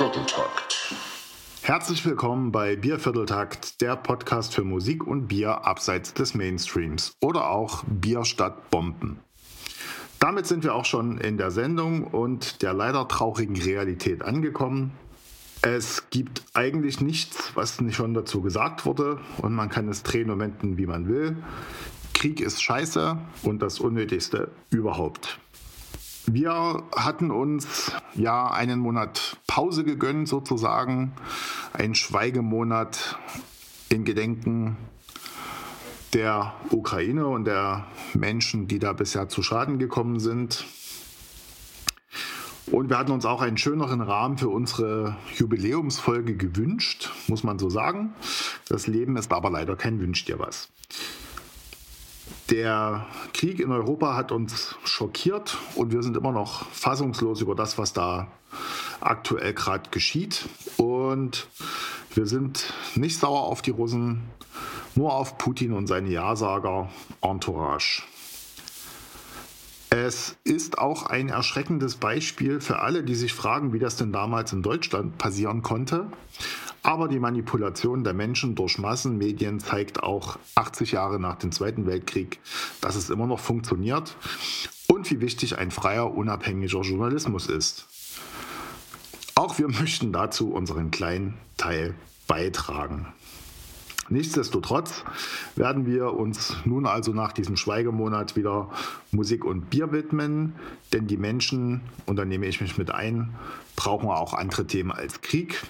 Biervierteltakt. Herzlich willkommen bei Biervierteltakt, der Podcast für Musik und Bier abseits des Mainstreams oder auch Bier statt Bomben. Damit sind wir auch schon in der Sendung und der leider traurigen Realität angekommen. Es gibt eigentlich nichts, was nicht schon dazu gesagt wurde und man kann es drehen und wenden, wie man will. Krieg ist scheiße und das Unnötigste überhaupt. Wir hatten uns ja einen Monat Pause gegönnt, sozusagen. Ein Schweigemonat in Gedenken der Ukraine und der Menschen, die da bisher zu Schaden gekommen sind. Und wir hatten uns auch einen schöneren Rahmen für unsere Jubiläumsfolge gewünscht, muss man so sagen. Das Leben ist aber leider kein Wünsch dir was. Der Krieg in Europa hat uns schockiert und wir sind immer noch fassungslos über das, was da aktuell gerade geschieht. Und wir sind nicht sauer auf die Russen, nur auf Putin und seine Ja-Sager Entourage. Es ist auch ein erschreckendes Beispiel für alle, die sich fragen, wie das denn damals in Deutschland passieren konnte. Aber die Manipulation der Menschen durch Massenmedien zeigt auch 80 Jahre nach dem Zweiten Weltkrieg, dass es immer noch funktioniert und wie wichtig ein freier, unabhängiger Journalismus ist. Auch wir möchten dazu unseren kleinen Teil beitragen. Nichtsdestotrotz werden wir uns nun also nach diesem Schweigemonat wieder Musik und Bier widmen, denn die Menschen, und da nehme ich mich mit ein, brauchen auch andere Themen als Krieg.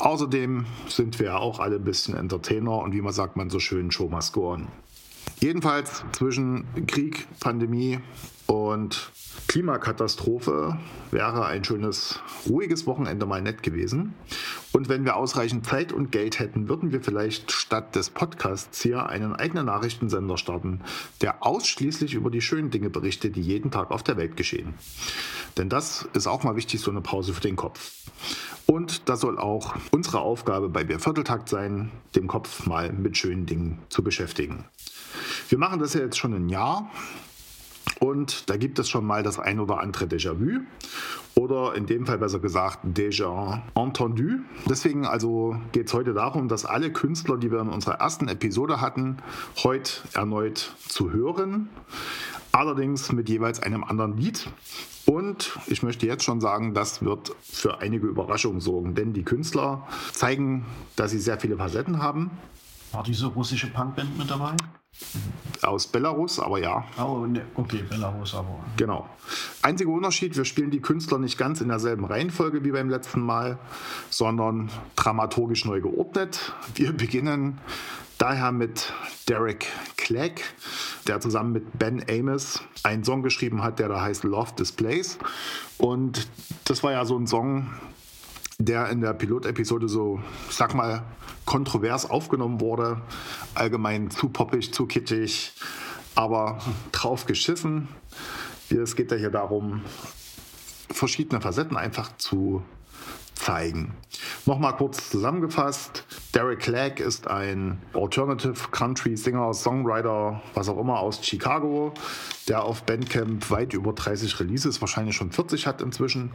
Außerdem sind wir ja auch alle ein bisschen Entertainer und wie man sagt man so schön, Show must go on. Jedenfalls zwischen Krieg, Pandemie und Klimakatastrophe wäre ein schönes, ruhiges Wochenende mal nett gewesen. Und wenn wir ausreichend Zeit und Geld hätten, würden wir vielleicht statt des Podcasts hier einen eigenen Nachrichtensender starten, der ausschließlich über die schönen Dinge berichtet, die jeden Tag auf der Welt geschehen. Denn das ist auch mal wichtig, so eine Pause für den Kopf. Und das soll auch unsere Aufgabe bei Wir Vierteltakt sein, dem Kopf mal mit schönen Dingen zu beschäftigen. Wir machen das ja jetzt schon ein Jahr und da gibt es schon mal das ein oder andere Déjà-vu oder in dem Fall besser gesagt Déjà entendu. Deswegen also geht es heute darum, dass alle Künstler, die wir in unserer ersten Episode hatten, heute erneut zu hören. Allerdings mit jeweils einem anderen Lied. Und ich möchte jetzt schon sagen, das wird für einige Überraschungen sorgen, denn die Künstler zeigen, dass sie sehr viele Facetten haben. War diese russische Punkband mit dabei? Aus Belarus, aber ja. Oh, ne, okay, Belarus, aber. Genau. Einziger Unterschied, wir spielen die Künstler nicht ganz in derselben Reihenfolge wie beim letzten Mal, sondern dramaturgisch neu geordnet. Wir beginnen daher mit Derek Clegg, der zusammen mit Ben Amos einen Song geschrieben hat, der da heißt Love Displays. Und das war ja so ein Song, der in der Pilotepisode so, ich sag mal, kontrovers aufgenommen wurde. Allgemein zu poppig, zu kitschig, aber drauf geschissen. Es geht ja hier darum, verschiedene Facetten einfach zu zeigen. Nochmal kurz zusammengefasst. Derek Clegg ist ein Alternative Country Singer, Songwriter, was auch immer aus Chicago, der auf Bandcamp weit über 30 Releases, wahrscheinlich schon 40 hat inzwischen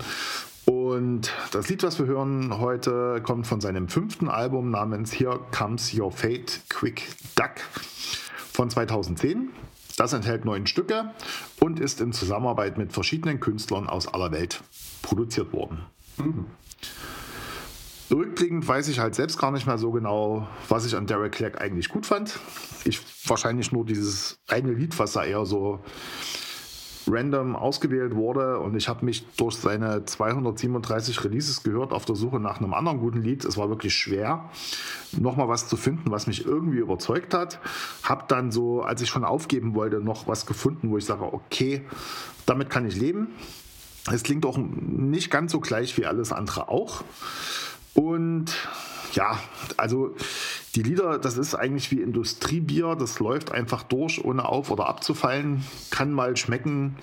und das Lied, was wir hören heute, kommt von seinem fünften Album namens Here Comes Your Fate Quick Duck von 2010. Das enthält neun Stücke und ist in Zusammenarbeit mit verschiedenen Künstlern aus aller Welt produziert worden. Mhm. Rückblickend weiß ich halt selbst gar nicht mehr so genau, was ich an Derek Clegg eigentlich gut fand. Ich wahrscheinlich nur dieses eine Lied, was da eher so random ausgewählt wurde und ich habe mich durch seine 237 Releases gehört auf der Suche nach einem anderen guten Lied. Es war wirklich schwer, nochmal was zu finden, was mich irgendwie überzeugt hat. Habe dann so, als ich schon aufgeben wollte, noch was gefunden, wo ich sage, okay, damit kann ich leben. Es klingt auch nicht ganz so gleich wie alles andere auch. Und ja, also die Lieder, das ist eigentlich wie Industriebier, das läuft einfach durch, ohne auf- oder abzufallen. Kann mal schmecken,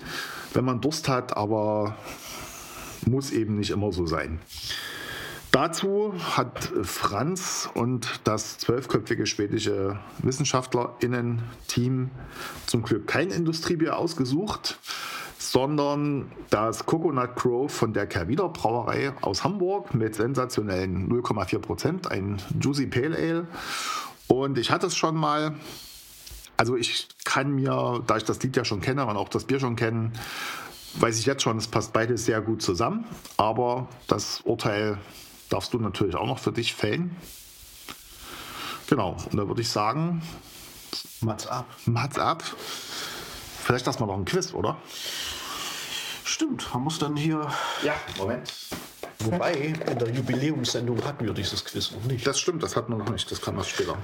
wenn man Durst hat, aber muss eben nicht immer so sein. Dazu hat Franz und das zwölfköpfige schwedische WissenschaftlerInnen-Team zum Glück kein Industriebier ausgesucht, sondern das Coconut Grove von der Kerwider Brauerei aus Hamburg mit sensationellen 0,4 Prozent, ein Juicy Pale Ale. Und ich hatte es schon mal. Also ich kann mir, da ich das Lied ja schon kenne und auch das Bier schon kenne, weiß ich jetzt schon, es passt beides sehr gut zusammen. Aber das Urteil darfst du natürlich auch noch für dich fällen. Genau, und da würde ich sagen, Mats ab. Mats ab. Vielleicht das mal noch ein Quiz, oder? Stimmt, haben wir es dann hier. Ja, Moment. Wobei, in der Jubiläumssendung hatten wir dieses Quiz noch nicht. Das stimmt, das hat man noch nicht. Das kann man später.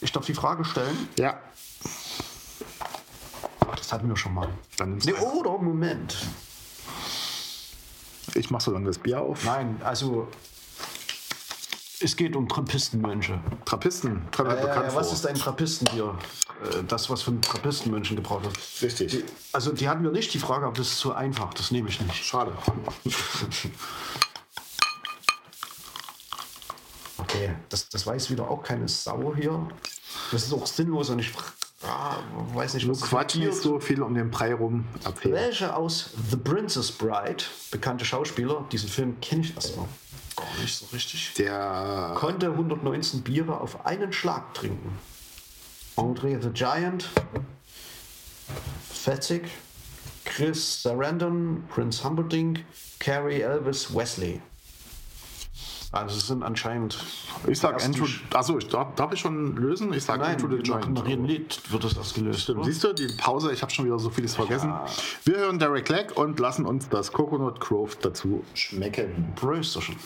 Ich darf die Frage stellen. Ja, Ach, das hatten wir schon mal. dann nimmst Nee, du. oder Moment. Ich mach so lange das Bier auf. Nein, also es geht um Trappistenmönche. Trappisten, kommt mir Äh, bekannt was vor. ist ein Trappistenbier? Äh, das, was von Trappistenmönchen gebraut wird. Richtig. Die, also die hatten wir nicht die Frage, aber das ist zu einfach. Das nehme ich nicht. Schade. Okay, das, das weiß wieder auch keine Sau hier. Das ist auch sinnlos und ich ah, weiß nicht, was es Quatsch nicht so viel um den Brei rum. Welche aus The Princess Bride, bekannte Schauspieler, diesen Film kenne ich erstmal gar nicht so richtig, Der konnte 119 Biere auf einen Schlag trinken? Andre the Giant, Fetzig, Chris Sarandon, Prince Humperdinck, Carrie Elvis Wesley. Also es sind anscheinend. ich sag Andrew. Achso, ich, darf, darf ich schon lösen? Ich sag Nein, Andrew the Giant. nach jedem Lied wird das erst gelöst. Stimmt. Siehst du, die Pause, ich habe schon wieder so vieles vergessen. Wir hören Derek Leck und lassen uns das Coconut Grove dazu schmecken. Prösterchen.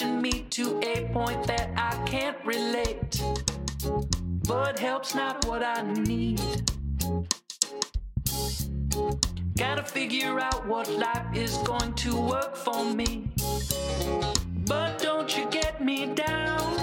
Pushing me to a point that I can't relate. But help's not what I need. Gotta figure out what life is going to work for me. But don't you get me down.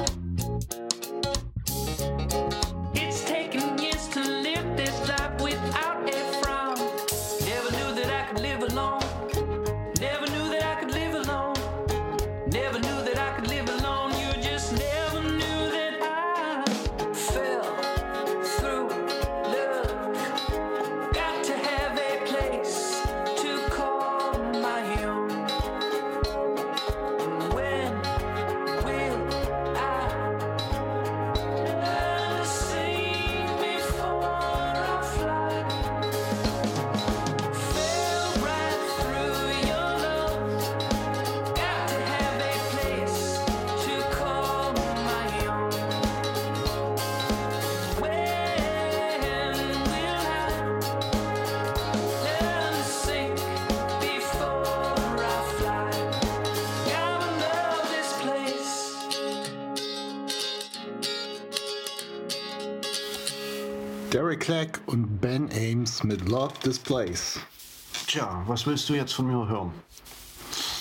Mit Love Displays. Tja, was willst du jetzt von mir hören?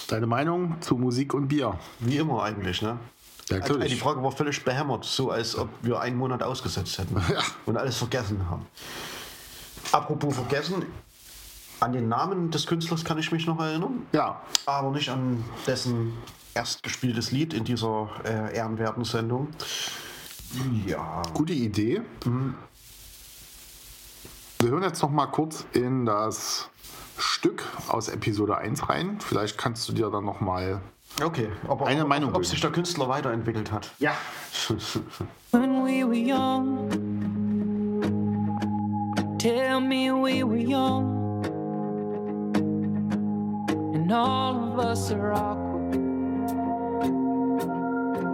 Deine Meinung zu Musik und Bier? Wie immer eigentlich, ne? Ja, Also, natürlich. die Frage war völlig behämmert, so als ob wir einen Monat ausgesetzt hätten Ja. und alles vergessen haben. Apropos vergessen, an den Namen des Künstlers kann ich mich noch erinnern, Ja, aber nicht an dessen erstgespieltes Lied in dieser äh, ehrenwerten Sendung. Ja, gute Idee. Wir hören jetzt noch mal kurz in das Stück aus Episode 1 rein. Vielleicht kannst du dir dann noch mal okay. Aber Eine ob, Meinung ob bilden. sich der Künstler weiterentwickelt hat. Ja. When we were young, tell me we were young, and all of us are awkward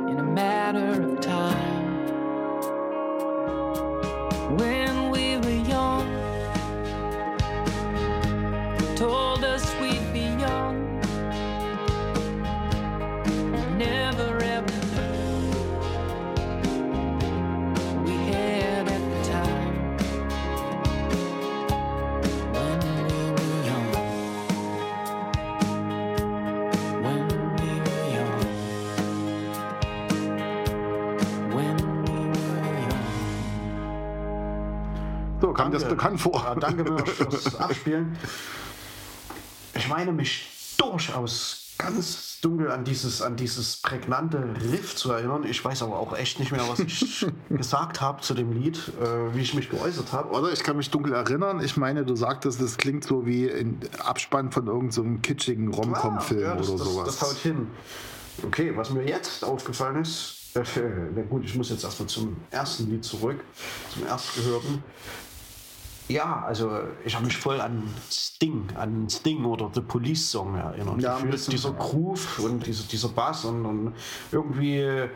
in a matter of time. When Kam das Danke. bekannt vor. Ja, danke fürs Abspielen. Ich meine mich durchaus ganz dunkel an dieses, an dieses prägnante Riff zu erinnern. Ich weiß aber auch echt nicht mehr, was ich gesagt habe zu dem Lied, äh, wie ich mich geäußert habe. Oder ich kann mich dunkel erinnern. Ich meine, du sagtest, es klingt so wie ein Abspann von irgendeinem so kitschigen Rom-Com-Film Ah, ja, das, oder das, sowas. Das haut hin. Okay, was mir jetzt aufgefallen ist, na gut, ich muss jetzt erstmal zum ersten Lied zurück, zum erstgehörten. Ja, also ich habe mich voll an Sting, an Sting oder The Police Song erinnert. Ja, ein bisschen. dieser Groove und dieser, dieser Bass und, und irgendwie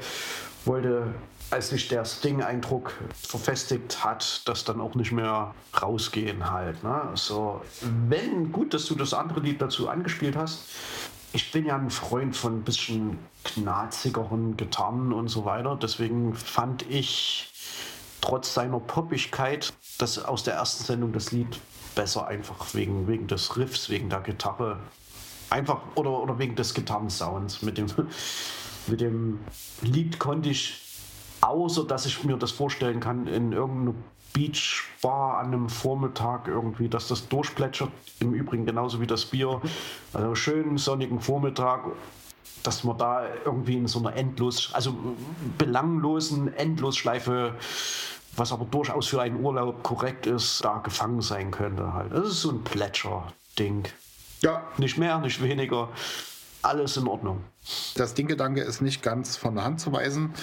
wollte, als sich der Sting-Eindruck verfestigt hat, das dann auch nicht mehr rausgehen halt. Ne? So, wenn, gut, dass du das andere Lied dazu angespielt hast, ich bin ja ein Freund von ein bisschen knarzigeren Gitarren und so weiter. Deswegen fand ich trotz seiner Poppigkeit das aus der ersten Sendung das Lied besser, einfach wegen, wegen des Riffs, wegen der Gitarre. Einfach oder, oder wegen des Gitarrensounds. Mit dem, mit dem Lied konnte ich, außer dass ich mir das vorstellen kann, in irgendeiner Beachbar an einem Vormittag irgendwie, dass das durchplätschert. Im Übrigen genauso wie das Bier. Also schönen sonnigen Vormittag, dass man da irgendwie in so einer endlos, also belanglosen Endlosschleife, was aber durchaus für einen Urlaub korrekt ist, da gefangen sein könnte halt. Das ist so ein Plätscher-Ding. ja, Nicht mehr, nicht weniger. Alles in Ordnung. das Ding-Gedanke ist nicht ganz von der Hand zu weisen.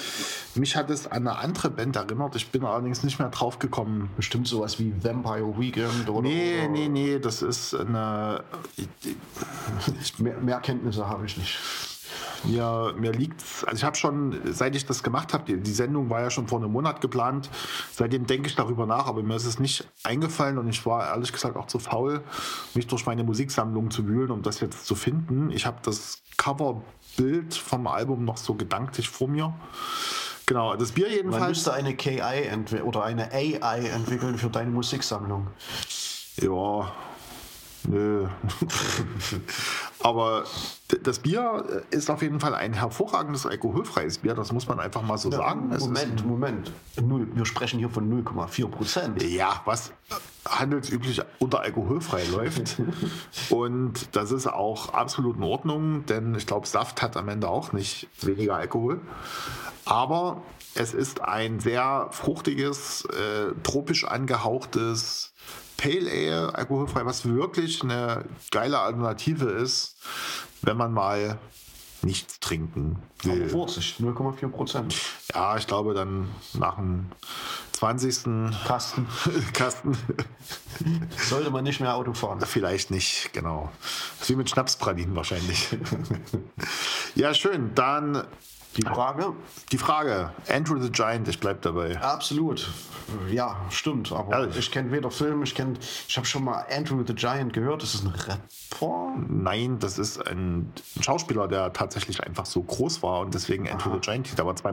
Mich hat es an eine andere Band erinnert. Ich bin allerdings nicht mehr drauf gekommen. Bestimmt sowas wie Vampire Weekend oder. Nee, oder nee, nee, das ist eine. Mehr, mehr Kenntnisse habe ich nicht. Mir, mir liegt's, also ich habe schon, seit ich das gemacht habe, die, die Sendung war ja schon vor einem Monat geplant, seitdem denke ich darüber nach, aber mir ist es nicht eingefallen und ich war ehrlich gesagt auch zu faul, mich durch meine Musiksammlung zu wühlen, um das jetzt zu finden. Ich habe das Coverbild vom Album noch so gedanklich vor mir. Genau, das Bier Man jedenfalls. müsste eine KI oder eine AI entwickeln für deine Musiksammlung. Ja, nö. Aber d- das Bier ist auf jeden Fall ein hervorragendes alkoholfreies Bier, das muss man einfach mal so sagen. Es ist Moment, Moment. Null, wir sprechen hier von 0,4 Prozent. Ja, was handelsüblich unter alkoholfrei läuft. Und das ist auch absolut in Ordnung, denn ich glaube, Saft hat am Ende auch nicht weniger Alkohol. Aber es ist ein sehr fruchtiges, äh, tropisch angehauchtes Pale Ale, alkoholfrei, was wirklich eine geile Alternative ist, wenn man mal nichts trinken will. Vorsicht, 0,4 Prozent. Ja, ich glaube dann nach dem 20. Kasten. Kasten Sollte man nicht mehr Auto fahren. vielleicht nicht, genau. Das ist wie mit Schnapspralinen wahrscheinlich. ja, schön. Dann Die Frage? die Frage. Andrew the Giant, ich bleib dabei. Absolut. Ja, stimmt. Aber Ehrlich? ich kenne weder Film, ich kenne, ich habe schon mal Andrew the Giant gehört. Das ist ein Rapper. Nein, das ist ein Schauspieler, der tatsächlich einfach so groß war und deswegen Andrew the Giant, der war 2,30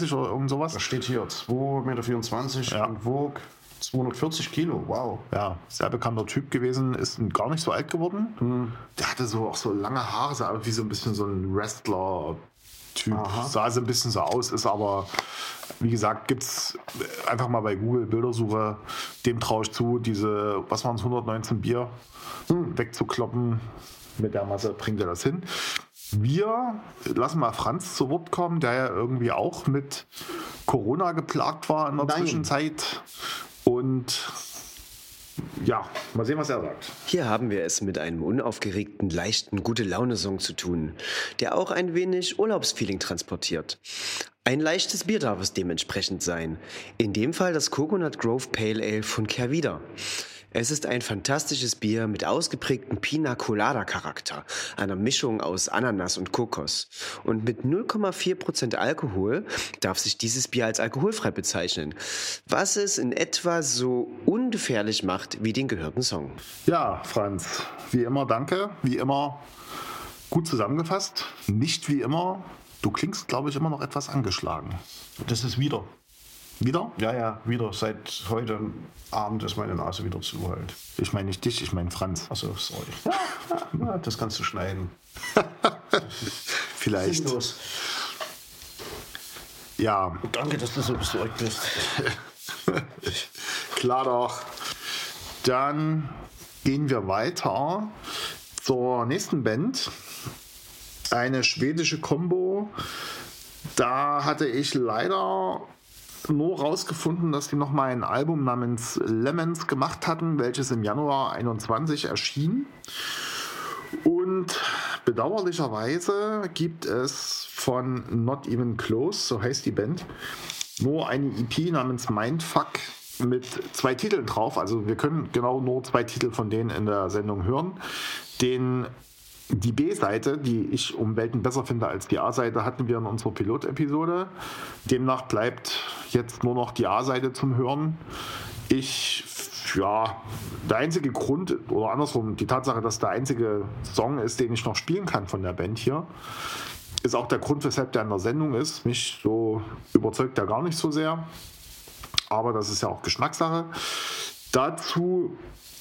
Meter oder irgend sowas. Das steht hier 2,24 Meter Ja. und wog 240 Kilo, wow. Ja, sehr bekannter Typ gewesen, ist gar nicht so alt geworden. Der hatte so auch so lange Haare, sah wie so ein bisschen so ein Wrestler-Typ. Sah so ein bisschen so aus, ist aber, wie gesagt, gibt's einfach mal bei Google Bildersuche, dem traue ich zu, diese, was waren es, 119 Bier wegzukloppen. Mit der Masse bringt er das hin. Wir lassen mal Franz zu Wort kommen, der ja irgendwie auch mit Corona geplagt war in der Nein. Zwischenzeit. Und ja, mal sehen, was er sagt. Hier haben wir es mit einem unaufgeregten, leichten, gute Laune-Song zu tun, der auch ein wenig Urlaubsfeeling transportiert. Ein leichtes Bier darf es dementsprechend sein. In dem Fall das Coconut Grove Pale Ale von Kervida. Es ist ein fantastisches Bier mit ausgeprägtem Pina Colada Charakter, einer Mischung aus Ananas und Kokos. Und mit 0,4% Alkohol darf sich dieses Bier als alkoholfrei bezeichnen, was es in etwa so ungefährlich macht wie den gehörten Song. Ja, Franz, wie immer danke. Wie immer gut zusammengefasst. Nicht wie immer. Du klingst, glaube ich, immer noch etwas angeschlagen. Das ist wieder. Wieder? Ja, ja, wieder. Seit heute Abend ist meine Nase wieder zu halt. Ich meine nicht dich, ich meine Franz. Achso, sorry. Ja, ja, das kannst du schneiden. Vielleicht. Sinnlos. Ja, Danke, dass du so besorgt bist. klar doch. Dann gehen wir weiter zur nächsten Band. Eine schwedische Combo. Da hatte ich leider nur rausgefunden, dass die noch mal ein Album namens Lemons gemacht hatten, welches im Januar 21 erschien. Und bedauerlicherweise gibt es von Not Even Close, so heißt die Band, nur eine EP namens Mindfuck mit zwei Titeln drauf. Also wir können genau nur zwei Titel von denen in der Sendung hören. Den, die B-Seite, die ich um Welten besser finde als die A-Seite, hatten wir in unserer Pilot-Episode. Demnach bleibt jetzt nur noch die A-Seite zum Hören. Ich, ja, der einzige Grund, oder andersrum, die Tatsache, dass der einzige Song ist, den ich noch spielen kann von der Band hier, ist auch der Grund, weshalb der in der Sendung ist. Mich so überzeugt er gar nicht so sehr. Aber das ist ja auch Geschmackssache. Dazu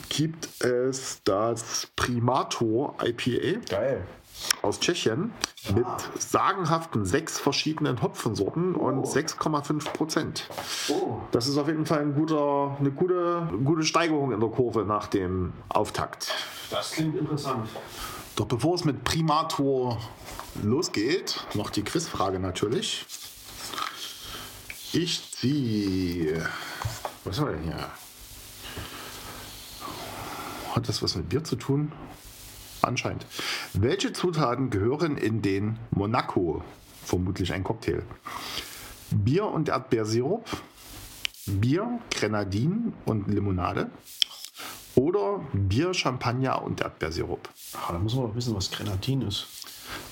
gibt es das Primator IPA Geil. Aus Tschechien mit sagenhaften sechs verschiedenen Hopfensorten und 6,5 Prozent. Oh. Das ist auf jeden Fall ein guter, eine gute, gute Steigerung in der Kurve nach dem Auftakt. Das klingt interessant. Doch bevor es mit Primator losgeht, noch die Quizfrage natürlich. Ich ziehe. Was haben wir denn hier? Hat das was mit Bier zu tun? Anscheinend. Welche Zutaten gehören in den Monaco? Vermutlich ein Cocktail. Bier und Erdbeersirup, Bier, Grenadin und Limonade oder Bier, Champagner und Erdbeersirup. Ah, da muss man doch wissen, was Grenadin ist.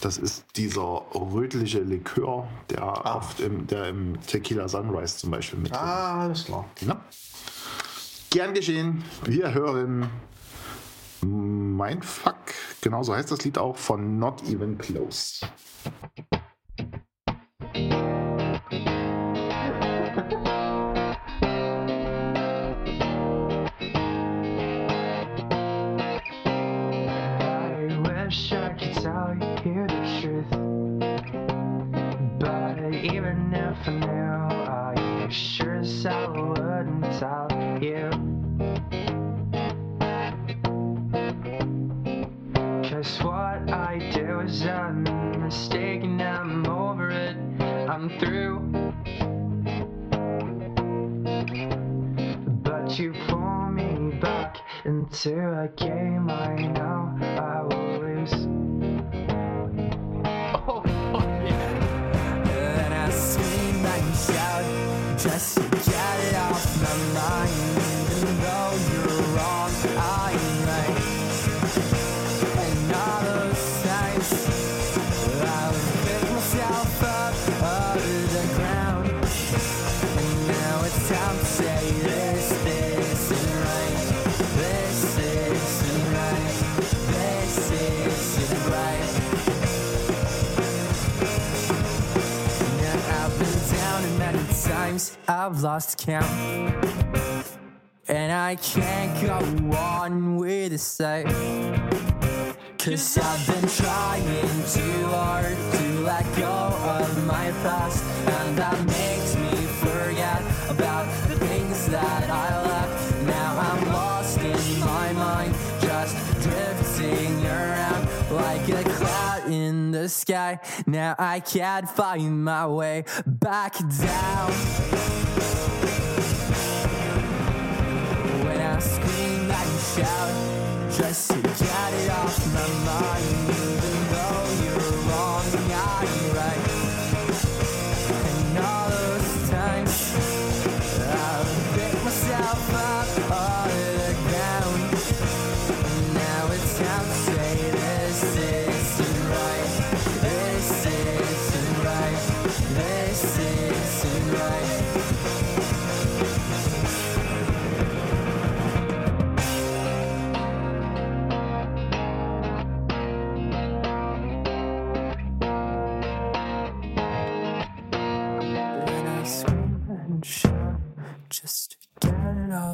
Das ist dieser rötliche Likör, der, oft im, der im Tequila Sunrise zum Beispiel mit. Ah, alles klar. Na? Gern geschehen. Wir hören Mindfuck, genau so heißt das Lied auch, von Not Even Close. I I even if I knew, I sure as hell wouldn't tell you. Is I'm mistaken, I'm over it, I'm through. But you pull me back into a game I know I will lose. Oh, yeah. And I scream and shout just to I've lost count. And I can't go on with the sight. Cause I've been trying too hard to let go of my past. And that makes sky. Now I can't find my way back down. When I scream and shout, just to get it off my mind.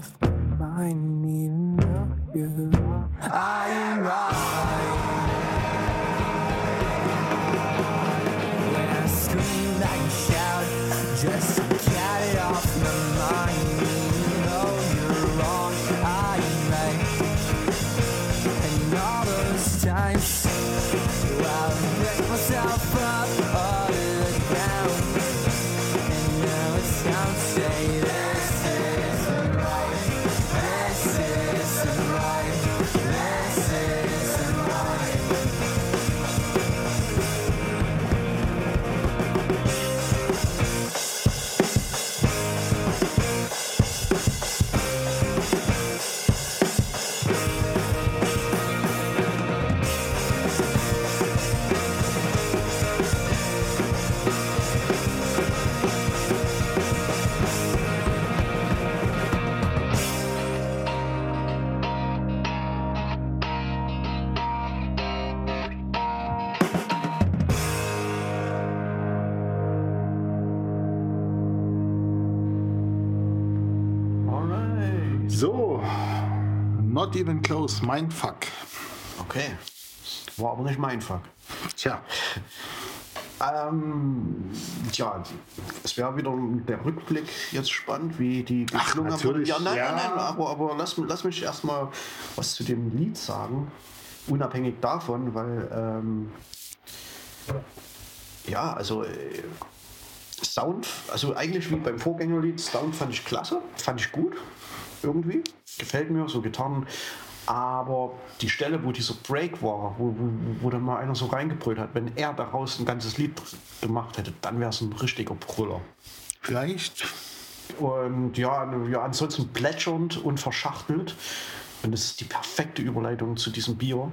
It off my mind, even though you're wrong, I'm right. Not even close, Mindfuck. Okay. War aber nicht mein Fuck. Tja, Ähm, tja, es wäre wieder der Rückblick jetzt spannend, wie die geklungen natürlich, Ja, nein, ja. nein, nein, aber, aber lass, lass mich erstmal was zu dem Lied sagen, unabhängig davon, weil ähm, ja, also äh, Sound, also eigentlich wie beim Vorgängerlied, Sound fand ich klasse, fand ich gut, irgendwie, gefällt mir, so Gitarren, aber die Stelle, wo dieser Break war, wo, wo, wo dann mal einer so reingebrüllt hat, wenn er daraus ein ganzes Lied gemacht hätte, dann wäre es ein richtiger Brüller. vielleicht. Und ja, ja, ansonsten plätschernd und verschachtelt. Und das ist die perfekte Überleitung zu diesem Bier.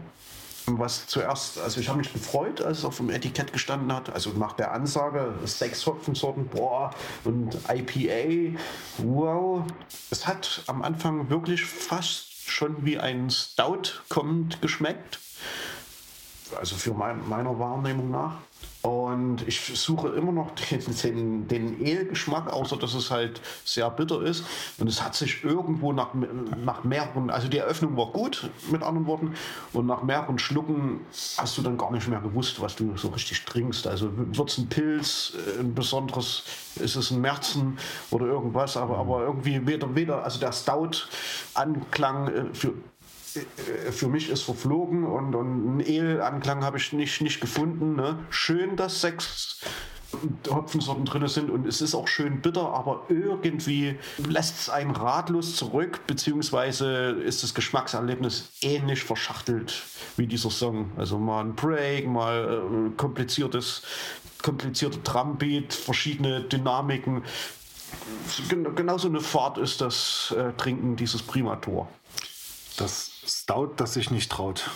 Was zuerst, also ich habe mich gefreut, als es auf dem Etikett gestanden hat. Also nach der Ansage, sechs Hopfensorten, boah, und IPA, wow. Es hat am Anfang wirklich fast schon wie ein Stout kommend geschmeckt also für mein, meiner Wahrnehmung nach. Und ich suche immer noch den, den, Ehlgeschmack, außer dass es halt sehr bitter ist. Und es hat sich irgendwo nach, nach mehreren, also die Eröffnung war gut, mit anderen Worten. Und nach mehreren Schlucken hast du dann gar nicht mehr gewusst, was du so richtig trinkst. Also wird es ein Pilz, äh, ein besonderes, ist es ein Märzen oder irgendwas. Aber, aber irgendwie weder, weder, also der Stout-Anklang äh, für für mich ist verflogen und, und einen Ehl-Anklang habe ich nicht, nicht gefunden. Ne? Schön, dass sechs Hopfensorten drin sind und es ist auch schön bitter, aber irgendwie lässt es einen ratlos zurück, beziehungsweise ist das Geschmackserlebnis ähnlich verschachtelt wie dieser Song. Also mal ein Break, mal äh, kompliziertes, komplizierte Drumbeat, verschiedene Dynamiken. Gen genauso eine Fahrt ist das äh, Trinken dieses Primator. Das Stout, das sich nicht traut.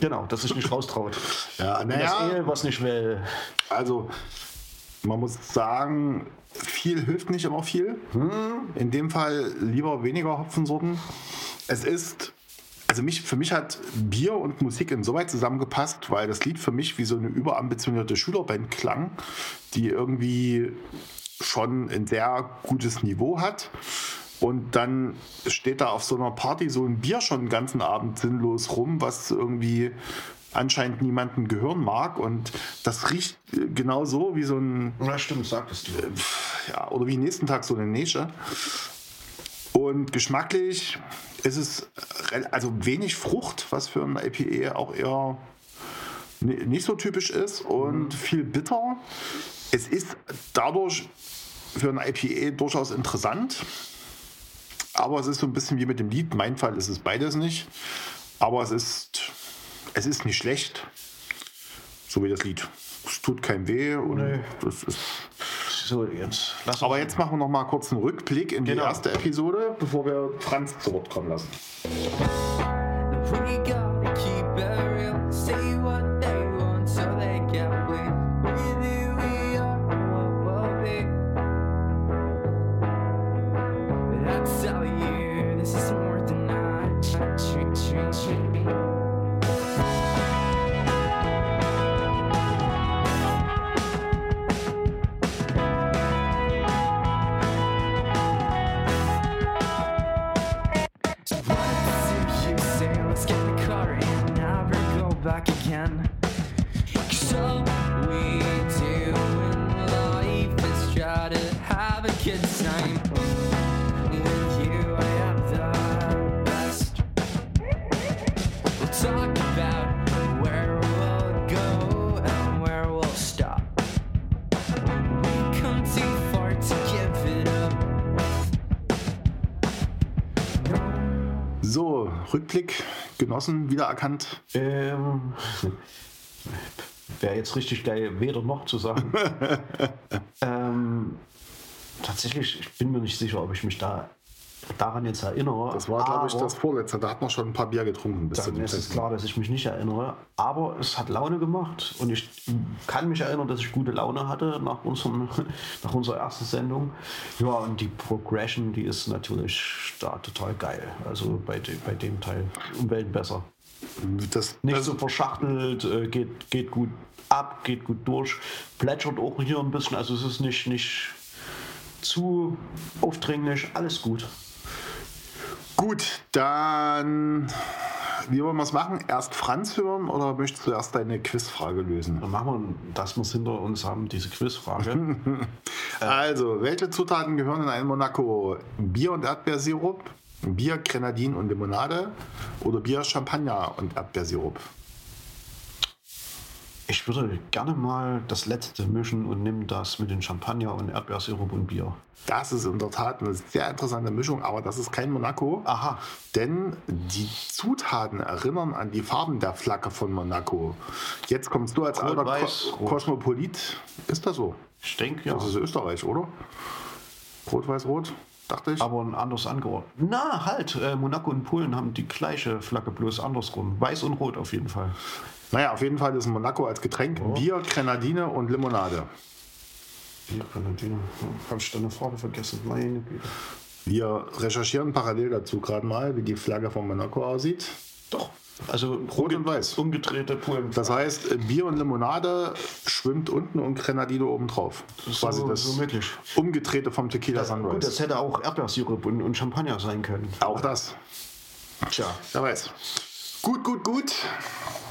Genau, dass sich nicht raustraut. Ja, Und das naja, Ehe, was nicht will. also man muss sagen, viel hilft nicht immer viel. In dem Fall lieber weniger Hopfensorten. Es ist, also mich, für mich hat Bier und Musik insoweit zusammengepasst, weil das Lied für mich wie so eine überambitionierte Schülerband klang, die irgendwie schon ein sehr gutes Niveau hat. Und dann steht da auf so einer Party so ein Bier schon den ganzen Abend sinnlos rum, was irgendwie anscheinend niemandem gehören mag. Und das riecht äh, genau so wie so ein, Ja, stimmt, sagtest du. ja, oder wie nächsten Tag so eine Nische. Und geschmacklich ist es also wenig Frucht, was für ein IPA auch eher ni- nicht so typisch ist und viel bitter. Es ist dadurch für ein IPA durchaus interessant, aber es ist so ein bisschen wie mit dem Lied. Mein Fall ist es beides nicht, aber es ist, es ist nicht schlecht, so wie das Lied. Es tut keinem weh und Nee. das ist So, jetzt lass aber jetzt machen wir noch mal kurz einen Rückblick in die Genau. erste Episode, bevor wir Franz zu Wort kommen lassen. Genossen, wiedererkannt. Ähm, Wäre jetzt richtig geil, weder noch zu sagen. ähm, tatsächlich, ich bin mir nicht sicher, ob ich mich da daran jetzt erinnere. Das war, glaube ich, das vorletzte. Da hat man schon ein paar Bier getrunken. Bis zu Dann dem ist es klar, dass ich mich nicht erinnere. Aber es hat Laune gemacht und ich kann mich erinnern, dass ich gute Laune hatte nach, unserem, nach unserer ersten Sendung. Ja, und die Progression, die ist natürlich da total geil. Also bei, de, bei dem Teil um Welten besser. Das, Nicht das, so verschachtelt, äh, geht, geht gut ab, geht gut durch, plätschert auch hier ein bisschen. Also es ist nicht, nicht zu aufdringlich, alles gut. Gut, dann, wie wollen wir es machen? Erst Franz hören oder möchtest du erst deine Quizfrage lösen? Dann machen wir, dass wir es hinter uns haben, diese Quizfrage. Also, welche Zutaten gehören in ein Monaco? Bier und Erdbeersirup, Bier, Grenadin und Limonade oder Bier, Champagner und Erdbeersirup? Ich würde gerne mal das letzte mischen und nimm das mit den Champagner und Erdbeersirup und Bier. Das ist in der Tat eine sehr interessante Mischung, aber das ist kein Monaco. Aha. Denn die Zutaten erinnern an die Farben der Flagge von Monaco. Jetzt kommst du als Rot, alter weiß, Ko rot. Kosmopolit. Ist das so? Ich denke ja. Das ist Österreich, oder? Rot, weiß, rot, dachte ich. aber ein anderes angeordnet. Na, halt, äh, Monaco und Polen haben die gleiche Flagge, bloß andersrum. Weiß und rot auf jeden Fall. Naja, auf jeden Fall ist Monaco als Getränk Bier, Grenadine und Limonade. Bier, Grenadine. Habe ich da eine Farbe vergessen? Meine Güte. Wir recherchieren parallel dazu gerade mal, wie die Flagge von Monaco aussieht. Doch. Also Rot und weiß. Umgedrehte Polen. Das heißt, Bier und Limonade schwimmt unten und Grenadine oben drauf. ist Quasi so- das so möglich. Umgedrehte vom Tequila Gut, Sunrise. das hätte auch Erdbeersirup und, und Champagner sein können. Auch das. Tja. Wer weiß. Gut, gut, gut.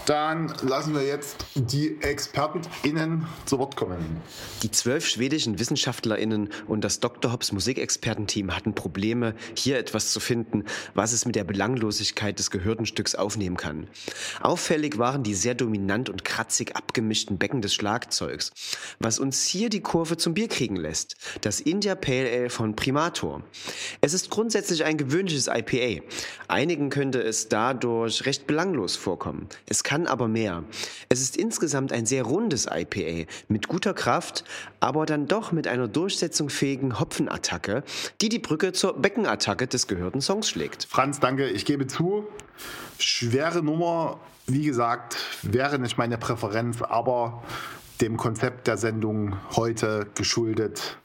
Dann lassen wir jetzt die ExpertenInnen zu Wort kommen. Die zwölf schwedischen WissenschaftlerInnen und das Dr. Hobbs Musikexpertenteam hatten Probleme, hier etwas zu finden, was es mit der Belanglosigkeit des gehörten Stücks aufnehmen kann. Auffällig waren die sehr dominant und kratzig abgemischten Becken des Schlagzeugs, was uns hier die Kurve zum Bier kriegen lässt. Das India Pale Ale von Primator. Es ist grundsätzlich ein gewöhnliches IPA. Einigen könnte es dadurch recht belanglos vorkommen. Es kann aber mehr. Es ist insgesamt ein sehr rundes IPA mit guter Kraft, aber dann doch mit einer durchsetzungsfähigen Hopfenattacke, die die Brücke zur Beckenattacke des gehörten Songs schlägt. Franz, danke. Ich gebe zu, schwere Nummer, wie gesagt, wäre nicht meine Präferenz, aber dem Konzept der Sendung heute geschuldet,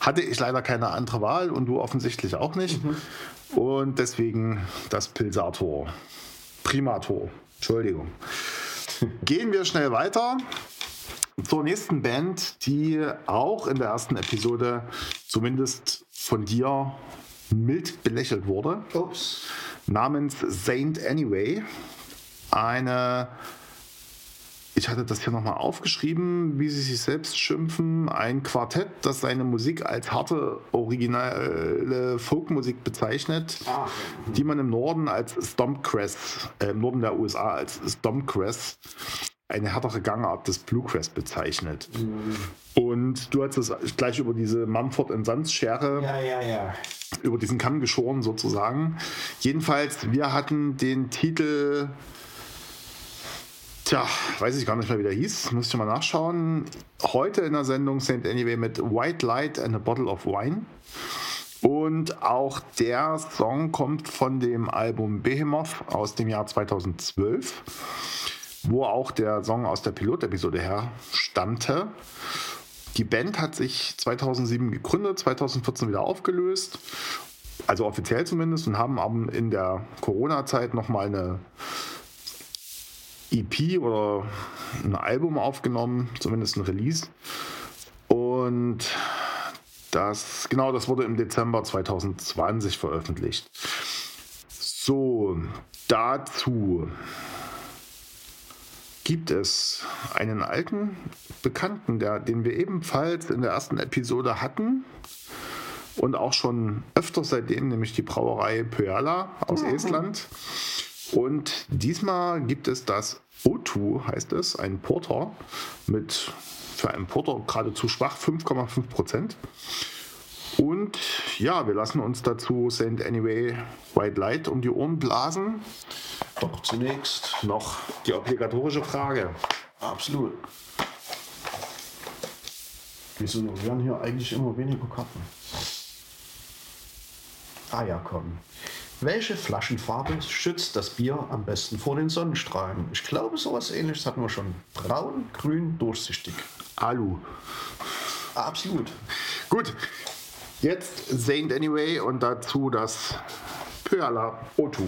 hatte ich leider keine andere Wahl und du offensichtlich auch nicht. Und deswegen das Pilsator. Primator. Entschuldigung. Gehen wir schnell weiter zur nächsten Band, die auch in der ersten Episode zumindest von dir mild belächelt wurde, Ups. namens Saint Anyway. Eine, ich hatte das hier nochmal aufgeschrieben, wie sie sich selbst schimpfen, ein Quartett, das seine Musik als harte, originale Folkmusik bezeichnet, Ah, die man im Norden als Stompcrest, äh, im Norden der USA als Stompcrest, eine härtere Gangart des Bluegrass bezeichnet. Und du hast es gleich über diese Mumford Sons Schere Ja, ja, ja. über diesen Kamm geschoren sozusagen. Jedenfalls, wir hatten den Titel, tja, weiß ich gar nicht mehr, wie der hieß, muss ich mal nachschauen. Heute in der Sendung St. Anyway mit White Light and a Bottle of Wine. Und auch der Song kommt von dem Album Behemoth aus dem Jahr 2012, wo auch der Song aus der Pilotepisode her stammte. Die Band hat sich 2007 gegründet, 2014 wieder aufgelöst, also offiziell zumindest, und haben in der Corona-Zeit nochmal eine EP oder ein Album aufgenommen, zumindest ein Release. Und das, genau, das wurde im Dezember 2020 veröffentlicht. So, dazu gibt es einen alten Bekannten, der, den wir ebenfalls in der ersten Episode hatten und auch schon öfter seitdem, nämlich die Brauerei Pöala aus Estland. Und diesmal gibt es das O2, heißt es, ein Porter mit für einen Porter geradezu schwach 5,5 Prozent. Und ja, wir lassen uns dazu St. Anyway White Light um die Ohren blasen. Doch zunächst. Noch die obligatorische Frage. Absolut. Wieso wir haben hier eigentlich immer weniger Karten? Ah ja, komm. Welche Flaschenfarbe schützt das Bier am besten vor den Sonnenstrahlen? Ich glaube, sowas ähnliches hatten wir schon. Braun, grün, durchsichtig. Alu. Absolut. Gut, jetzt Saint Anyway und dazu das Pöala O2.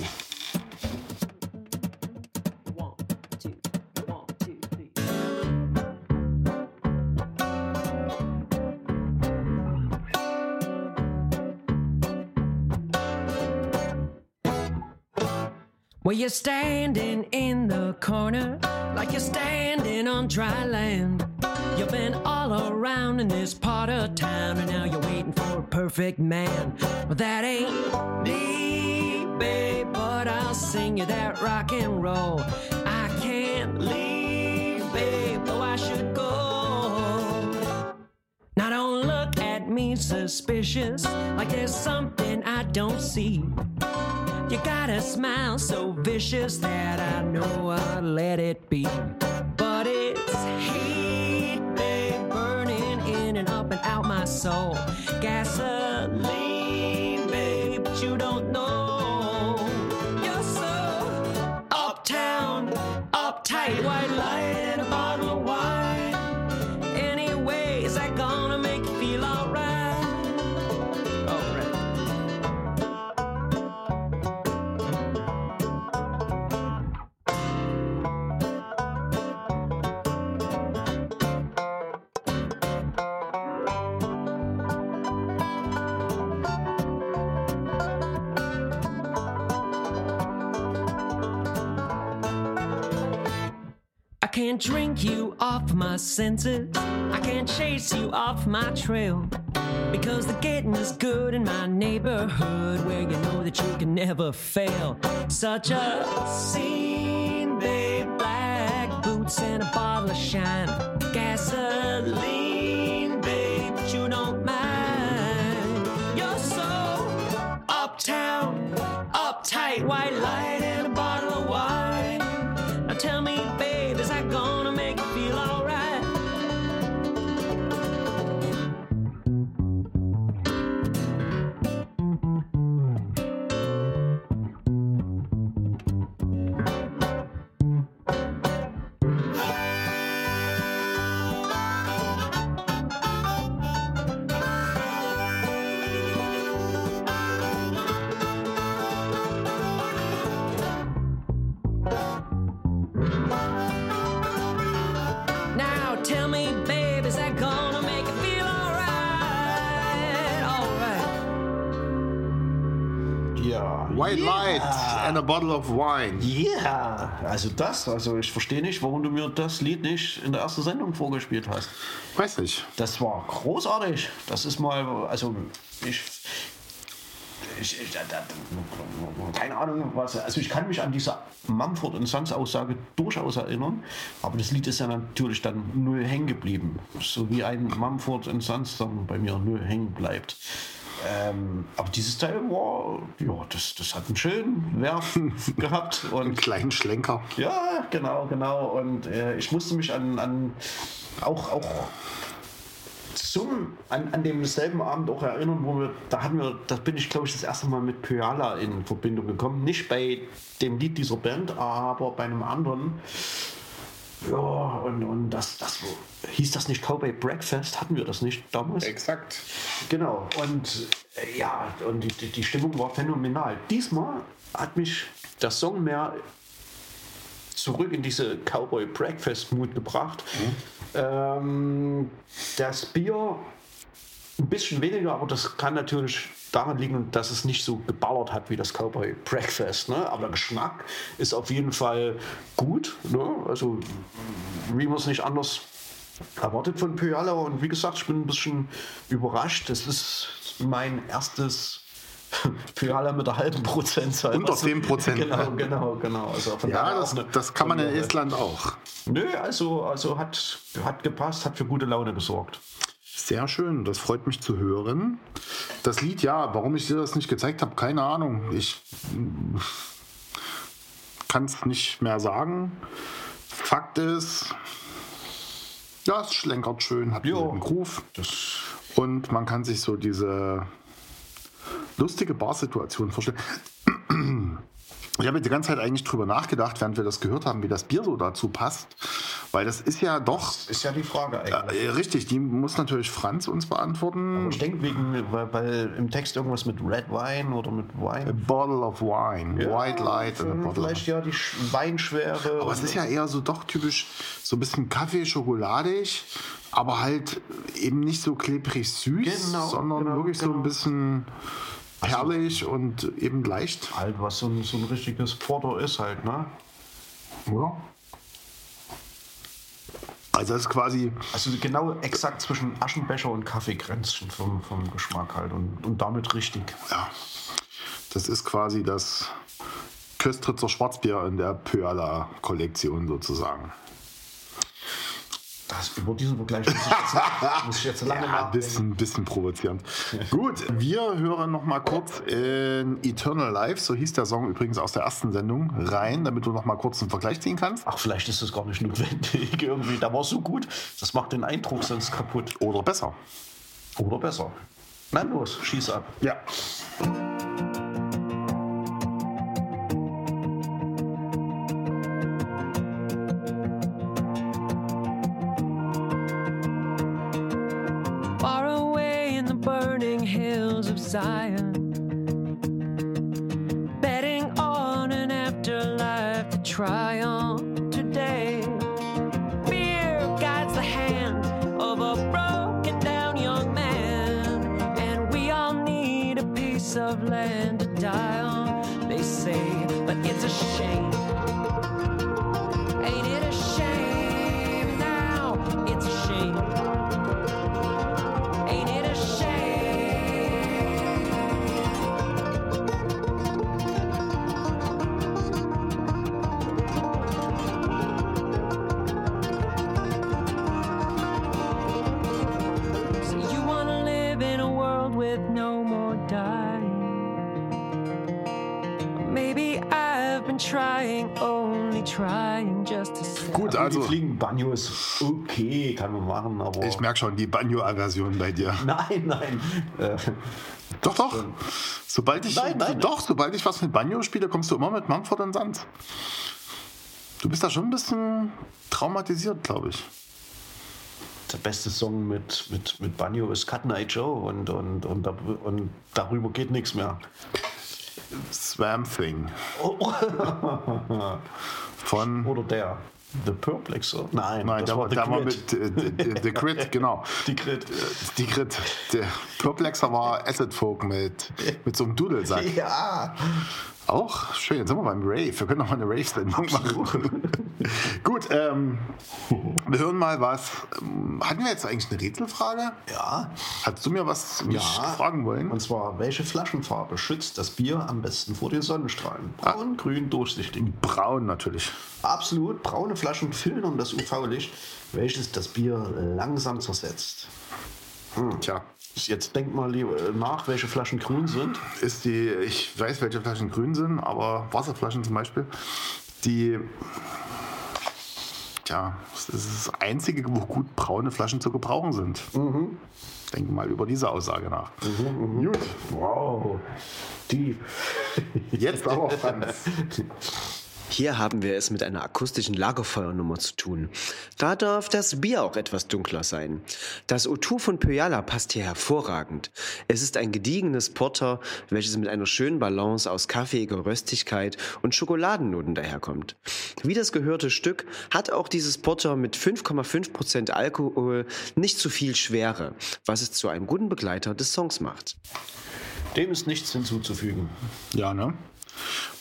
Well, you're standing in the corner like you're standing on dry land. You've been all around in this part of town, and now you're waiting for a perfect man. Well, that ain't me, babe, but I'll sing you that rock and roll. I can't leave, babe, though I should go. Now don't look at me suspicious, like there's something I don't see. You got a smile so vicious that I know I'll let it be. But it's heat, babe, burning in and up and out my soul. Gasoline, babe, but you don't know. You're so uptown, uptight, white light can't drink you off my senses. I can't chase you off my trail. Because the getting is good in my neighborhood where you know that you can never fail. Such a scene, babe. Black boots and a bottle of shine. Gasoline, babe, but you don't mind. You're so uptown, uptight, white light and a bottle of wine. Now tell me, Light and a Bottle of Wine. Yeah, also das, also ich verstehe nicht, warum du mir das Lied nicht in der ersten Sendung vorgespielt hast. Weiß nicht. Das war großartig. Das ist mal, also ich, ich, ich keine Ahnung was. Also ich kann mich an diese Mumford und Sons Aussage durchaus erinnern, aber das Lied ist ja natürlich dann null hängen geblieben, so wie ein Mumford und Sons Song bei mir null hängen bleibt. Ähm, aber dieses Teil war, ja, das, das hat einen schönen Werf gehabt Einen und kleinen Schlenker. ja, genau, genau. Und äh, ich musste mich an, an auch, auch zum, an, an demselben Abend auch erinnern, wo wir, da hatten wir, da bin ich glaube ich das erste Mal mit Pyala in Verbindung gekommen. Nicht bei dem Lied dieser Band, aber bei einem anderen. Ja, und, und das, das hieß das nicht Cowboy Breakfast? Hatten wir das nicht damals? Exakt. Genau, und äh, ja, und die, die, Stimmung war phänomenal. Diesmal hat mich der Song mehr zurück in diese Cowboy Breakfast Mood gebracht. Ähm, das Bier ein bisschen weniger, aber das kann natürlich daran liegen, dass es nicht so geballert hat wie das Cowboy Breakfast. Ne? Aber der Geschmack ist auf jeden Fall gut. Ne? Also wie man es nicht anders erwartet von Pyala. Und wie gesagt, ich bin ein bisschen überrascht. Das ist mein erstes Pyala mit der halben Prozentzahl. Unter Also, 10%, Genau, genau, genau. Also von Ja, das, das kann man in. Estland auch. Nö, also, also hat, hat gepasst, hat für gute Laune gesorgt. Sehr schön, das freut mich zu hören. Das Lied, ja, warum ich dir das nicht gezeigt habe, keine Ahnung. Ich kann es nicht mehr sagen. Fakt ist, ja, es schlenkert schön, hat Ja. einen Groove. Und man kann sich so diese lustige Barsituation vorstellen. Ich habe die ganze Zeit eigentlich drüber nachgedacht, während wir das gehört haben, wie das Bier so dazu passt. Weil das ist ja doch ist ja die Frage eigentlich. äh, richtig, die muss natürlich Franz uns beantworten. Ich denke wegen, weil, weil im Text irgendwas mit Red Wine oder mit A Wine. bottle of wine, white light a Vielleicht ja die Sch- Weinschwere. Aber es ist ja eher so doch typisch so ein bisschen Kaffee, schokoladig, aber halt eben nicht so klebrig süß, Genau, sondern genau, wirklich so genau. ein bisschen perlig und eben leicht. halt, was so ein, so ein richtiges Porter ist halt, ne? Oder? Also das ist quasi, Also genau exakt zwischen Aschenbecher und Kaffeekränzchen vom, vom Geschmack halt und, und damit richtig. ja, das ist quasi das Köstritzer Schwarzbier in der Pöala-Kollektion sozusagen. Das, über diesen Vergleich muss ich jetzt, muss ich jetzt lange Ja, ein nachdenken. bisschen, bisschen provozierend. Gut, wir hören noch mal kurz in Eternal Life, so hieß der Song übrigens aus der ersten Sendung, rein, damit du noch mal kurz einen Vergleich ziehen kannst. Ach, vielleicht ist das gar nicht notwendig irgendwie. Da war so gut, das macht den Eindruck sonst kaputt. Oder besser. Oder besser. Na los, schieß ab. Ja. Messiah. Gut, Die also fliegen Banjos, okay, kann man machen, aber. ich merke schon die Banjo-Aversion bei dir. Nein, nein. Äh, Doch, doch. Sobald ich, Nein, nein. doch, sobald ich was mit Banjo spiele, kommst du immer mit Mumford und Sons. Du bist da schon ein bisschen traumatisiert, glaube ich. der beste Song mit, mit, mit Banjo ist Cut Night Joe und, und, und, und darüber geht nichts mehr. Swamp Thing von. Oder der. The Perplexer? Nein, Nein, der war, war mit äh, The, Crit, genau. Die Grid. Die Crit. Der Perplexer war Acid Folk mit, mit so einem Dudelsack. Ja. Auch schön, jetzt sind wir beim Rave. Wir können noch mal eine Rave-Sendung machen. Gut, ähm, wir hören mal was. Hatten wir jetzt eigentlich eine Rätselfrage? Ja. Hast du mir was mich fragen wollen? Und zwar, welche Flaschenfarbe schützt das Bier am besten vor den Sonnenstrahlen? Ah. Braun, grün, durchsichtig. Braun natürlich. Absolut. Braune Flaschen filtern das UV-Licht, welches das Bier langsam zersetzt. Tja, Jetzt denk mal lieber nach, welche Flaschen grün sind. ist die, ich weiß, welche Flaschen grün sind, aber Wasserflaschen zum Beispiel, die, tja, das ist das Einzige, wo gut braune Flaschen zu gebrauchen sind. Denke mal über diese Aussage nach. Gut, Wow. Die. jetzt aber Franz. Hier haben wir es mit einer akustischen Lagerfeuernummer zu tun. Da darf das Bier auch etwas dunkler sein. Das O2 von Pyala passt hier hervorragend. Es ist ein gediegenes Porter, welches mit einer schönen Balance aus kaffeeiger Röstigkeit und Schokoladennoten daherkommt. Wie das gehörte Stück hat auch dieses Porter mit 5,5% Alkohol nicht zu viel Schwere, was es zu einem guten Begleiter des Songs macht. Dem ist nichts hinzuzufügen. Ja, ne?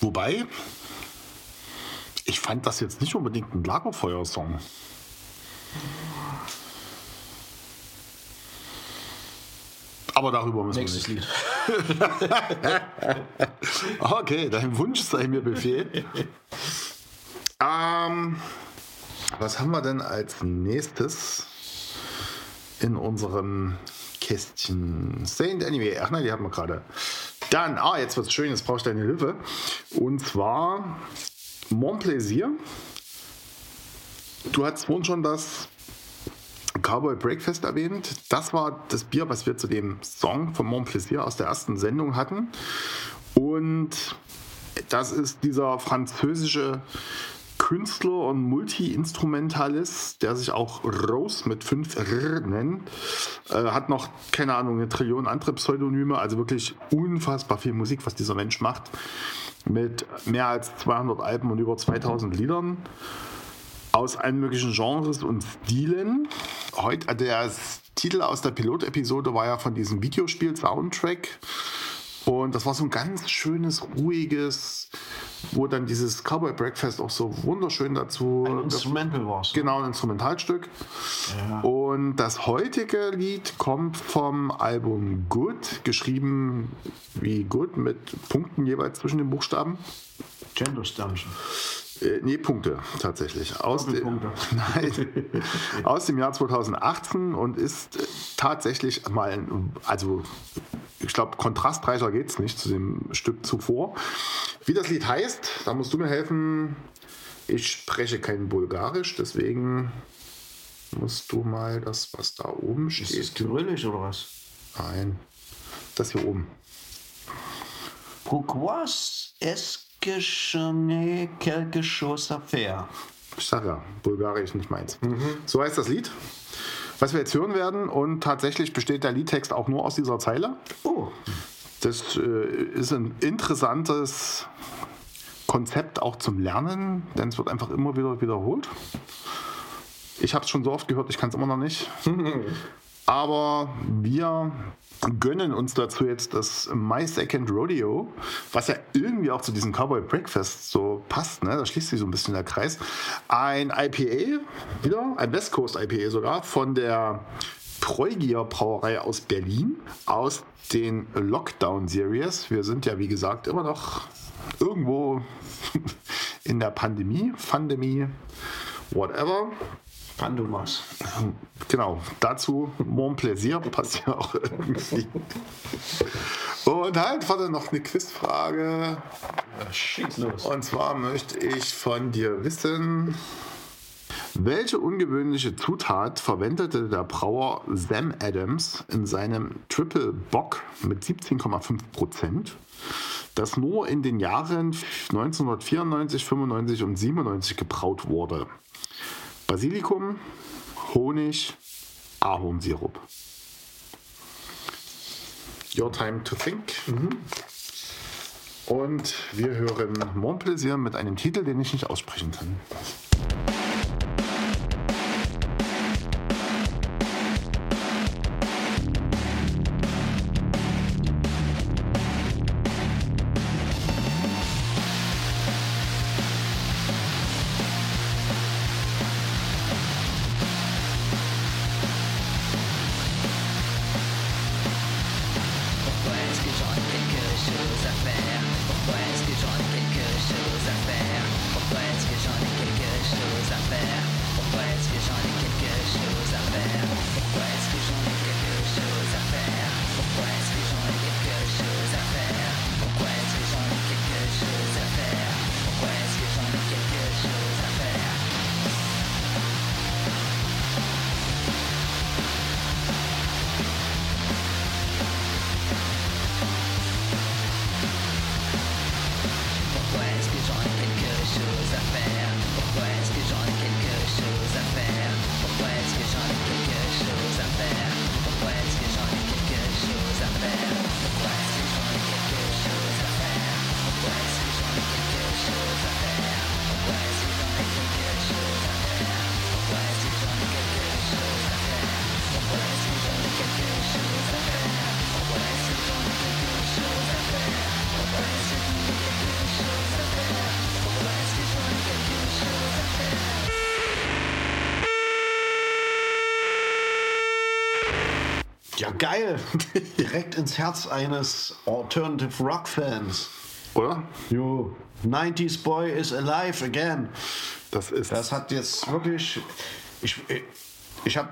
Wobei, ich fand das jetzt nicht unbedingt ein Lagerfeuersong. Aber darüber müssen Nächstes wir nicht. Lied. Okay, dein Wunsch sei mir Befehl. ähm, was haben wir denn als nächstes in unserem Kästchen? Saint Anyway. Ach nein, die hatten wir gerade. Dann, ah, jetzt wird's schön, jetzt brauche ich deine Hilfe. Und zwar Mont Plaisir. Du hattest vorhin schon das Cowboy Breakfast erwähnt. Das war das Bier, was wir zu dem Song von Mont Plaisir aus der ersten Sendung hatten. Und das ist dieser französische Künstler und Multi-Instrumentalist, der sich auch Rose mit 5 R nennt. Äh, hat noch, keine Ahnung, eine Trillion andere Pseudonyme. Also wirklich unfassbar viel Musik, was dieser Mensch macht. Mit mehr als 200 Alben und über 2000 Liedern aus allen möglichen Genres und Stilen. Heute, äh, der Titel aus der Pilotepisode war ja von diesem Videospiel-Soundtrack. Und das war so ein ganz schönes, ruhiges, wo dann dieses Cowboy Breakfast auch so wunderschön dazu. Ein Instrumental war's. Genau, ein Instrumentalstück. Und das heutige Lied kommt vom Album Good, geschrieben wie Good mit Punkten jeweils zwischen den Buchstaben. Gender Dungeon. Äh, nee, Punkte tatsächlich. Aus, de. Nein, aus dem Jahr 2018 und ist äh, tatsächlich mal, also ich glaube, kontrastreicher geht es nicht zu dem Stück zuvor. Wie das Lied heißt, da musst du mir helfen. Ich spreche kein Bulgarisch, deswegen musst du mal das, was da oben Ist das steht. kyrillisch oder was? Nein, das hier oben. Pourquoi n'ai quelque chose à faire? Ich sag ja, Bulgarisch nicht meins. So heißt das Lied, was wir jetzt hören werden. Und tatsächlich besteht der Liedtext auch nur aus dieser Zeile. Oh, Das äh, ist ein interessantes Konzept auch zum Lernen, denn es wird einfach immer wieder wiederholt. Ich habe es schon so oft gehört, ich kann es immer noch nicht. Aber wir gönnen uns dazu jetzt das My Second Rodeo, was ja irgendwie auch zu diesem Cowboy Breakfast so passt. Ne? Da schließt sich so ein bisschen der Kreis. Ein IPA, wieder, ein West Coast IPA sogar, von der Preugier Brauerei aus Berlin, aus den Lockdown Series. Wir sind ja, wie gesagt, immer noch irgendwo in der Pandemie, Pandemie, whatever. Pandumas. Genau, dazu Mon Plaisir passt ja auch irgendwie. Und halt, warte, noch eine Quizfrage. Schieß los. Und zwar möchte ich von dir wissen, welche ungewöhnliche Zutat verwendete der Brauer Sam Adams in seinem Triple Bock mit 17,5 Prozent, das nur in den Jahren 1994, 95 und 97 gebraut wurde? Basilikum, Honig, Ahornsirup. Your time to think. Und wir hören Mon Plaisir mit einem Titel, den ich nicht aussprechen kann. Direkt ins Herz eines Alternative Rock Fans. Oder? Jo, 90s Boy is alive again. Das ist. Das hat jetzt wirklich. Ich, ich hab,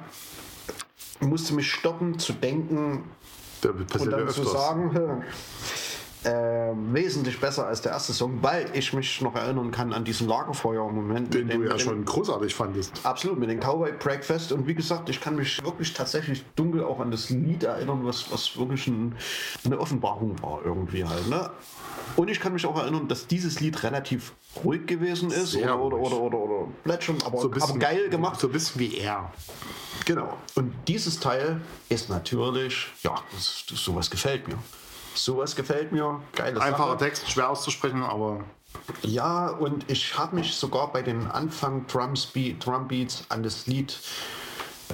musste mich stoppen zu denken der und passiert ja dann zu öfters. sagen, äh, wesentlich besser als der erste Song, weil ich mich noch erinnern kann an diesen Lagerfeuer-Moment. Den mit du dem- ja dem- schon großartig fandest. Absolut, mit den Cowboy Breakfast. Und wie gesagt, ich kann mich wirklich tatsächlich dunkel auch an das Lied erinnern, was, was wirklich ein, eine Offenbarung war irgendwie halt. Ne? Und ich kann mich auch erinnern, dass dieses Lied relativ ruhig gewesen ist Sehr oder, oder, ruhig. oder, oder, oder plätschern, aber, So bisschen, aber geil gemacht. So ein bisschen wie er. Genau. Und dieses Teil ist natürlich, ja, das, das, sowas gefällt mir. Sowas gefällt mir. Geile Einfacher Sache. Text, schwer auszusprechen, aber Ja, und ich habe mich sogar bei den Anfang Drumsbeat, Drumbeats an das Lied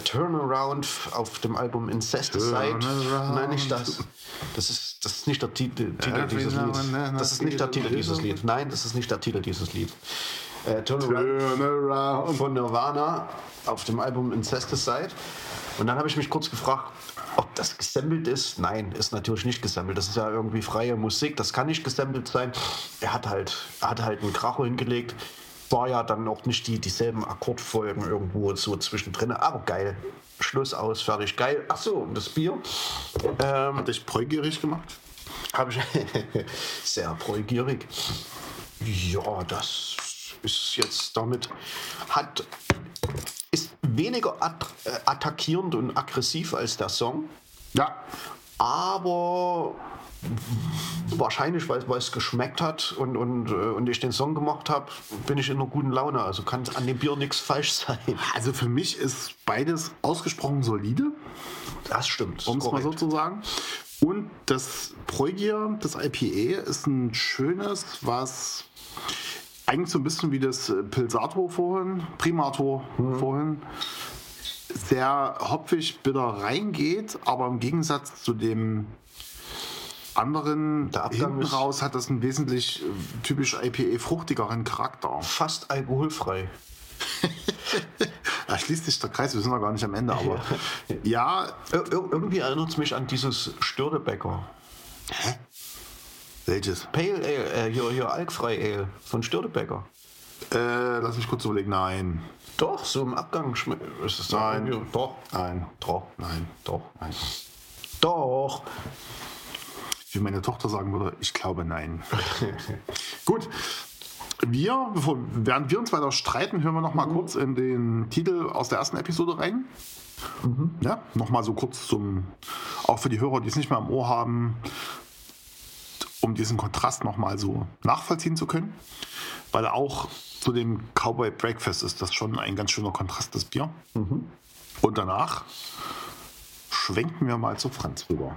Turnaround auf dem Album Incesticide. Turnaround. Nein, nicht das. Das ist, das ist nicht der Titel, Titel dieses Lieds. Das ist nicht der Titel dieses. Lied. Nein, das ist nicht der Titel dieses Lied. Äh, Turnaround turn around. von Nirvana auf dem Album Incesticide. Und dann habe ich mich kurz gefragt, ob das gesampelt ist. Nein, ist natürlich nicht gesampelt. Das ist ja irgendwie freie Musik. Das kann nicht gesampelt sein. Er hat halt, er hat halt einen Kracher hingelegt. War ja dann auch nicht die, dieselben Akkordfolgen irgendwo so zwischendrin. Aber geil. Schluss aus, fertig. Geil. Achso, und das Bier. Ähm, Hat dich neugierig gemacht? habe ich sehr neugierig. Ja, das ist jetzt damit hat ist weniger at äh, attackierend und aggressiv als der Song, Ja. aber wahrscheinlich, weil, es geschmeckt hat und, und, äh, und ich den Song gemacht habe, bin ich in einer guten Laune. Also kann an dem Bier nichts falsch sein. Also für mich ist beides ausgesprochen solide, Das stimmt. um es mal so zu sagen. Und das Preugier, das IPA, ist ein schönes, was eigentlich so ein bisschen wie das äh, Pilsato vorhin, Primato Mhm. vorhin, sehr hopfig bitter reingeht, aber im Gegensatz zu dem anderen hinten raus hat das einen wesentlich äh, typisch IPA-fruchtigeren Charakter. Fast alkoholfrei. Da schließt sich der Kreis, wir sind noch gar nicht am Ende, aber ja, Ir ir irgendwie erinnert es mich an dieses Störtebecker. Welches? Pale Ale, äh, hier, hier Alkfrei Ale von Störtebecker. Äh, lass mich kurz überlegen, nein. Doch, so im Abgang schmeckt es doch Nein. irgendwie- Doch, Nein. doch, Nein. doch, Nein. doch. Wie meine Tochter sagen würde, ich glaube nein. Gut. Wir, bevor, während wir uns weiter streiten, hören wir noch mal kurz in den Titel aus der ersten Episode rein. Ja, noch mal so kurz zum, auch für die Hörer, die es nicht mehr am Ohr haben, um diesen Kontrast noch mal so nachvollziehen zu können. Weil auch zu dem Cowboy Breakfast ist das schon ein ganz schöner Kontrast, das Bier. Und danach schwenken wir mal zu Franz rüber.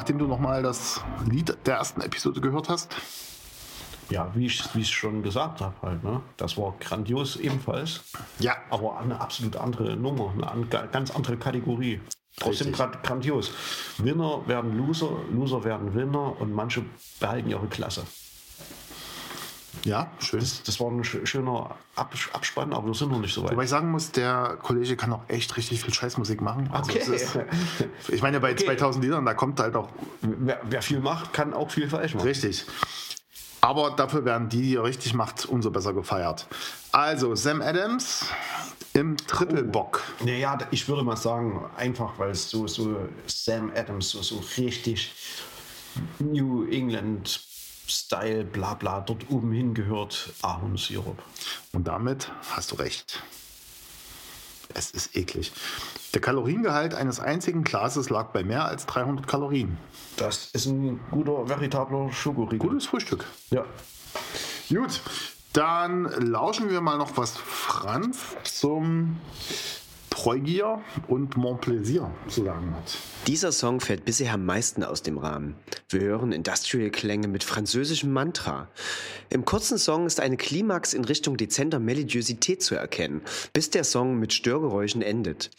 Nachdem du nochmal das Lied der ersten Episode gehört hast, Ja, wie ich es schon gesagt habe, halt, ne? das war grandios ebenfalls. Ja. Aber eine absolut andere Nummer, eine an, ganz andere Kategorie. Trotzdem grandios. Winner werden Loser, Loser werden Winner und manche behalten ihre Klasse. Ja, schön. Das, das war ein sch- schöner Ab Abspann, aber wir sind noch nicht so weit. Wobei ich sagen muss, der Kollege kann auch echt richtig viel Scheißmusik machen. Also Okay. ist, ich meine, bei 2000 Liedern, da kommt halt auch Wer, wer viel macht, kann auch viel falsch machen. richtig. Aber dafür werden die, die er richtig macht, umso besser gefeiert. Also, Sam Adams im Triple-Bock. Naja, ich würde mal sagen, einfach weil es so, so Sam Adams so, so richtig New England Style, bla bla, dort oben hingehört Ahornsirup. Und damit hast du recht. Es ist eklig. Der Kaloriengehalt eines einzigen Glases lag bei mehr als 300 Kalorien. Das ist ein guter, veritabler Schokoriegel. Gutes Frühstück. Ja. Gut, dann lauschen wir mal noch, was Franz zum Preugier und Montplaisir zu sagen hat. Dieser Song fällt bisher am meisten aus dem Rahmen. Wir hören Industrial-Klänge mit französischem Mantra. Im kurzen Song ist eine Klimax in Richtung dezenter Melodiosität zu erkennen, bis der Song mit Störgeräuschen endet.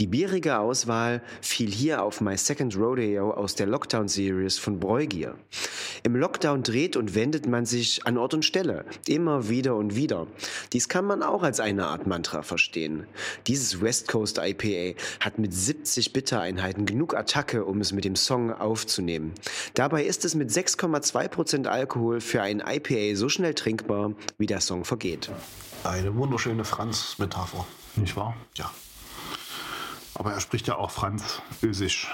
Die bierige Auswahl fiel hier auf My Second Rodeo aus der Lockdown-Series von Breugier. Im Lockdown dreht und wendet man sich an Ort und Stelle, immer wieder und wieder. Dies kann man auch als eine Art Mantra verstehen. Dieses Coast IPA hat mit 70 Bittereinheiten genug Attacke, um es mit dem Song aufzunehmen. Dabei ist es mit 6,2% Alkohol für ein IPA so schnell trinkbar, wie der Song vergeht. Eine wunderschöne Franz-Metapher. Nicht wahr? Ja. Aber er spricht ja auch Französisch.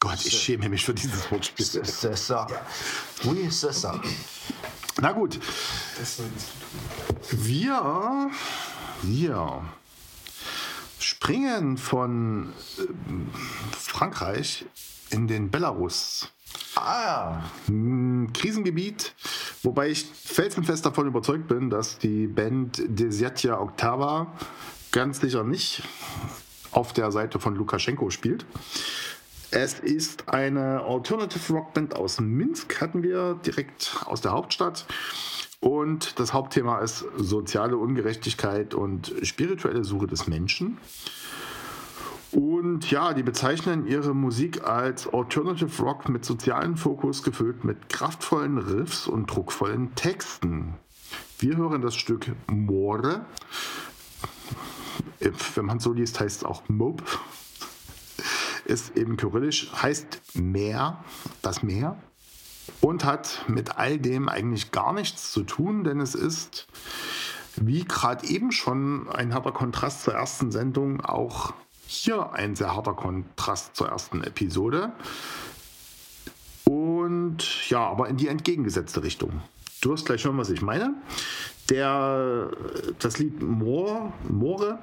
Gott, ich schäme mich für dieses Wortspiel. C'est ça. Oui, c'est ça. Na gut. Wir, wir springen von ähm, Frankreich in den Belarus. Ah, Ein Krisengebiet, wobei ich felsenfest davon überzeugt bin, dass die Band Desyatia Octava ganz sicher nicht auf der Seite von Lukaschenko spielt. Es ist eine Alternative Rock Band aus Minsk, hatten wir direkt aus der Hauptstadt. Und das Hauptthema ist soziale Ungerechtigkeit und spirituelle Suche des Menschen. Und ja, die bezeichnen ihre Musik als Alternative Rock mit sozialem Fokus, gefüllt mit kraftvollen Riffs und druckvollen Texten. Wir hören das Stück More. Wenn man so liest, heißt es auch Mob. Ist eben kyrillisch, heißt Meer, das Meer. Und hat mit all dem eigentlich gar nichts zu tun, denn es ist, wie gerade eben schon ein harter Kontrast zur ersten Sendung, auch hier ein sehr harter Kontrast zur ersten Episode. Und ja, aber in die entgegengesetzte Richtung. Du wirst gleich hören, was ich meine. Der, das Lied More, More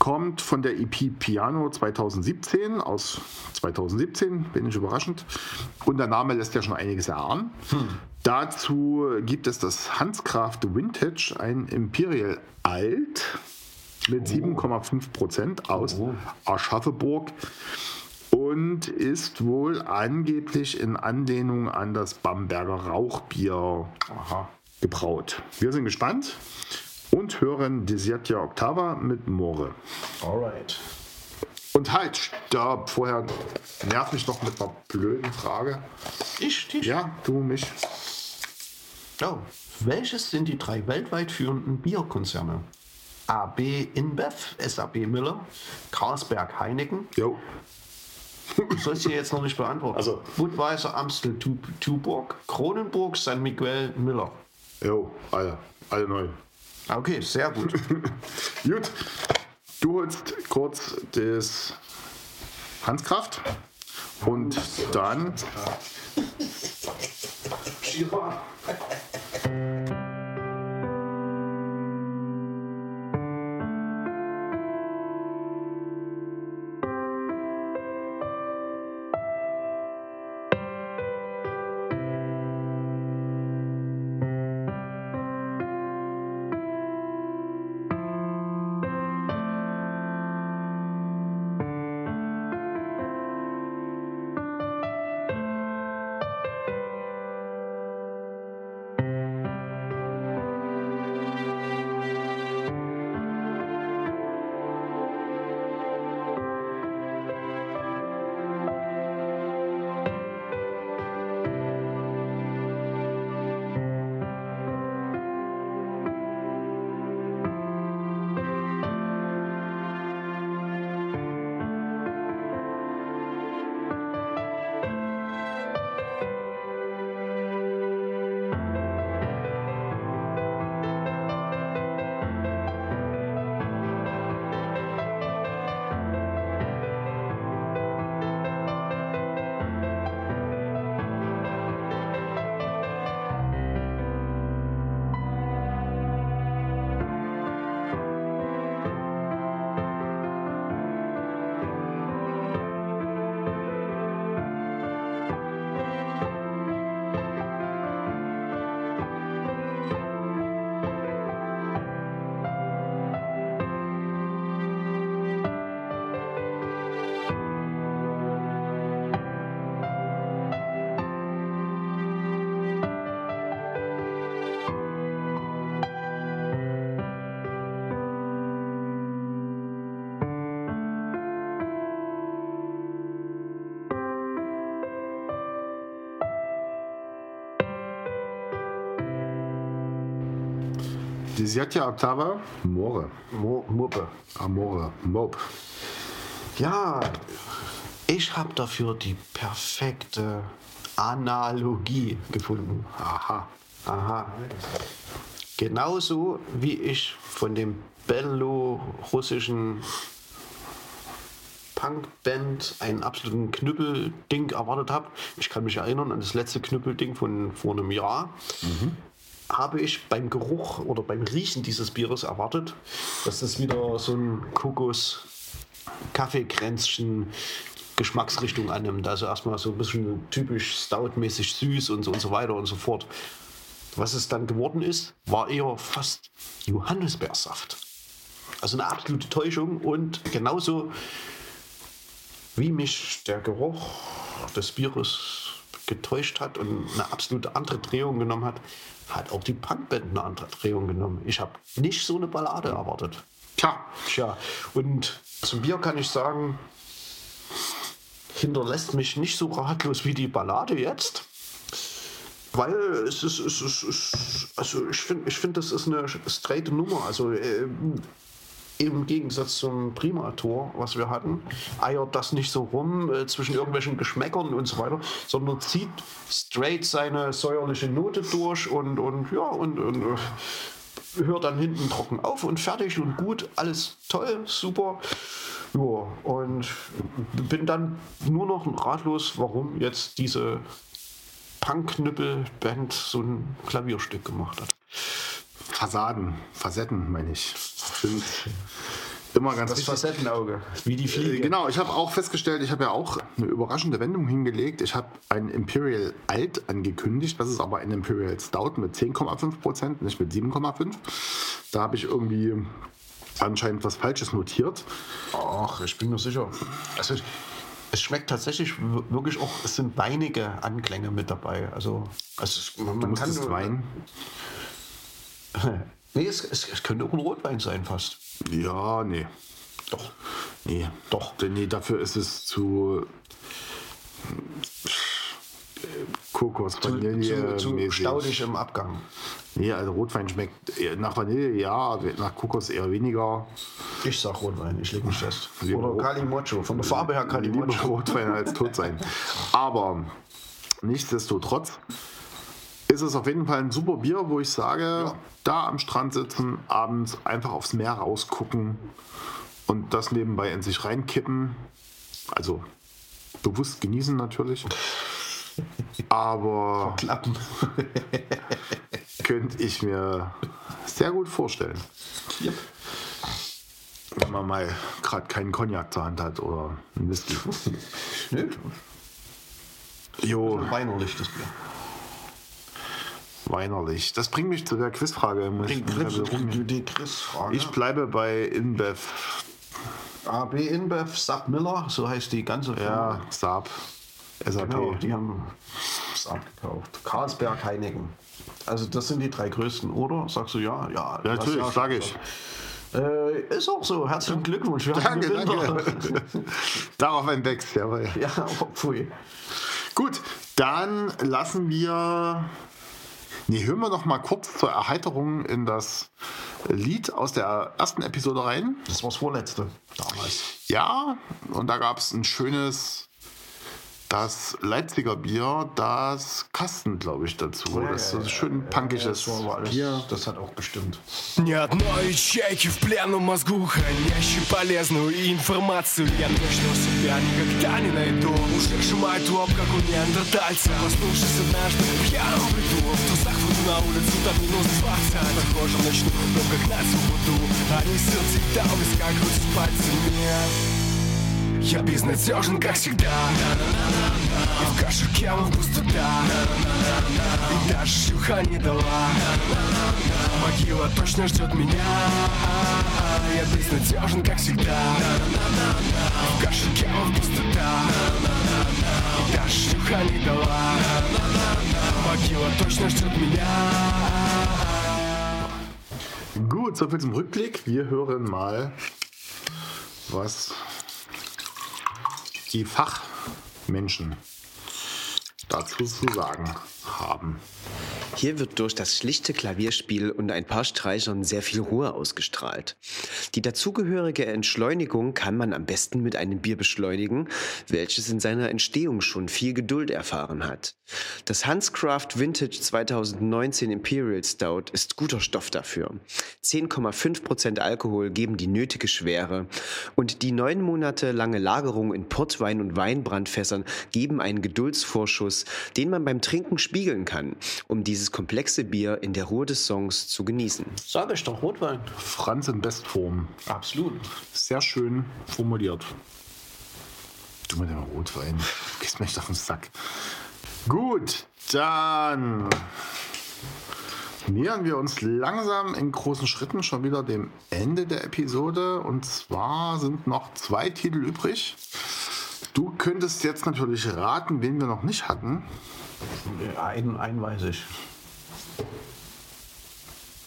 kommt von der EP Piano 2017 aus 2017, wenig überraschend. Und der Name lässt ja schon einiges erahnen. Dazu gibt es das Hanscraft Vintage, ein Imperial Alt mit 7,5 Prozent aus Aschaffenburg und ist wohl angeblich in Anlehnung an das Bamberger Rauchbier gebraut. Wir sind gespannt und hören Desiertia Octava mit More. alright. Und halt, stopp, vorher nerv mich noch mit einer blöden Frage. Ich, dich. Ja, du mich. Oh. Welches sind die drei weltweit führenden Bierkonzerne? AB InBev, SAB Miller, Carlsberg Heineken. Jo. Du sollst hier jetzt noch nicht beantworten. Also- Budweiser, Amstel, Tu- Tuborg, Kronenburg, San Miguel, Miller. Jo, alle, alle neu. Ah, Okay, sehr gut. Gut, du holst kurz das Hanskraft und dann Desiatia octava, More. Mo Muppe. Amore, Mob. Ja, ich habe dafür die perfekte Analogie gefunden. Aha. Aha. Genauso wie ich von dem belorussischen Punkband einen absoluten Knüppelding erwartet habe. Ich kann mich erinnern an das letzte Knüppelding von vor einem Jahr. Habe ich beim Geruch oder beim Riechen dieses Bieres erwartet, dass das wieder so ein Kokos Kaffeekränzchen Geschmacksrichtung annimmt. Also erstmal so ein bisschen typisch stoutmäßig süß und so und so weiter und so fort. Was es dann geworden ist, war eher fast Johannisbeersaft. Also eine absolute Täuschung und genauso wie mich der Geruch des Bieres getäuscht hat und eine absolute andere Drehung genommen hat, hat auch die Punkband eine andere Drehung genommen. Ich habe nicht so eine Ballade erwartet. Tja, Tja, und zum Bier kann ich sagen, hinterlässt mich nicht so ratlos wie die Ballade jetzt. Weil es ist, es ist, es ist also ich finde, ich find, das ist eine straight Nummer. Also äh, im Gegensatz zum Primator, was wir hatten, eiert das nicht so rum äh, zwischen irgendwelchen Geschmäckern und so weiter, sondern zieht straight seine säuerliche Note durch und, und ja, und, und äh, hört dann hinten trocken auf und fertig und gut, alles toll, super. Ja, und bin dann nur noch ratlos, warum jetzt diese Punk-Knüppel-Band so ein Klavierstück gemacht hat. Fassaden, Facetten meine ich. Sind immer ganz Das wichtig. Facettenauge, wie die Äh, Fliege. Genau, ich habe auch festgestellt, ich habe ja auch eine überraschende Wendung hingelegt. Ich habe ein Imperial Alt angekündigt, das ist aber ein Imperial Stout mit 10,5 Prozent, nicht mit 7,5. Da habe ich irgendwie anscheinend was Falsches notiert. Ach, ich bin mir sicher. Also, es schmeckt tatsächlich wirklich auch, es sind weinige Anklänge mit dabei. Also, also man, Du kann weinen. Nee, es, es, es könnte auch ein Rotwein sein fast. Ja, nee. Doch. Nee, Doch. Denn Nee, dafür ist es zu äh, Kokos, Zu, Vanille, zu, zu mäßig. staudig im Abgang. Nee, also Rotwein schmeckt nach Vanille, ja, nach Kokos eher weniger. Ich sag Rotwein, ich lege mich fest. Lieber Oder Rot- Calimocho, von der Farbe her Lieber Calimocho. Rotwein als tot sein. Aber nichtsdestotrotz ist es auf jeden Fall ein super Bier, wo ich sage, da am Strand sitzen, abends einfach aufs Meer rausgucken und das nebenbei in sich reinkippen. Also bewusst genießen natürlich. Aber Klappen. könnte ich mir sehr gut vorstellen. Yep. Wenn man mal gerade keinen Cognac zur Hand hat oder einen Whisky. Nö, Jo, weinerlich das Bier. Weinerlich. Das bringt mich zu der Quizfrage. Muss ich, Die, die Chris-Frage. ich bleibe bei InBev. AB InBev, Sub Miller, so heißt die ganze Firma. Ja, Saab, SAP. Genau, die haben es abgekauft. Carlsberg, Heineken. Also das sind die drei größten, oder? Sagst du ja? Ja, Ja, natürlich, das sage ich. Äh, ist auch so. Herzlichen Glückwunsch. Wir Danke, danke. Darauf ein Wex, jawohl. Ja, pfui. Gut, dann lassen wir. Nee, hören wir noch mal kurz zur Erheiterung in das Lied aus der ersten Episode rein. Das war das vorletzte damals. Ja, und da gab es ein schönes, das Leipziger Bier, das Kasten, glaube ich, dazu. das ist so ein schön punkiges Das war aber alles, Bier. das hat auch gestimmt. Ни одной ячейки в плену мозгу, хранящей полезную информацию Я точно себя никогда не найду Уже сжимает лоб, как у неандертальца Проснувшись однажды в пьяном бреду В трусах выйду на улицу, там минус 20 Похоже, начну, но как на свободу Они сердце всегда у виска крутят пальцами. Я безнадежен, как всегда. И в каше кемов пустота. И даже шлюха не дала. Могила точно ждет меня. Я безнадежен, как всегда. И в каше кемов пустота. И даже шлюха не дала Могила точно ждет меня Gut, soviel zum Rückblick. Wir hören mal, was die Fachmenschen dazu zu sagen haben. Hier wird durch das schlichte Klavierspiel und ein paar Streichern sehr viel Ruhe ausgestrahlt. Die dazugehörige Entschleunigung kann man am besten mit einem Bier beschleunigen, welches in seiner Entstehung schon viel Geduld erfahren hat. Das Hanscraft Vintage 2019 Imperial Stout ist guter Stoff dafür. 10,5% Alkohol geben die nötige Schwere und die neun Monate lange Lagerung in Portwein und Weinbrandfässern geben einen Geduldsvorschuss, den man beim Trinken spiegeln kann, um dieses komplexe Bier in der Ruhe des Songs zu genießen. Sag ich doch, Rotwein. Franz in Bestform. Absolut. Sehr schön formuliert. Du mit dem Rotwein. Du gehst mir echt auf den Sack. Gut, dann nähern wir uns langsam in großen Schritten schon wieder dem Ende der Episode. Und zwar sind noch zwei Titel übrig. Du könntest jetzt natürlich raten, wen wir noch nicht hatten. Einen, einen weiß ich.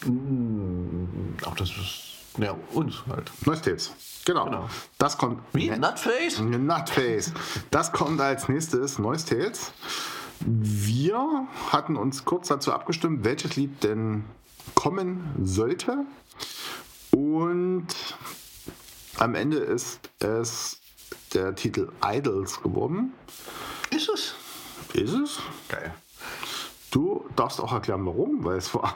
Hm, Ach, das ist. Ja, uns halt. Neustates. Genau. Genau. Das kommt. Wie? Nutface? Nutface. Das kommt als nächstes Neustates. Wir hatten uns kurz dazu abgestimmt, welches Lied denn kommen sollte. Und am Ende ist es der Titel Idols geworden. Ist es? Ist es? Geil. Du darfst auch erklären, warum, weil es war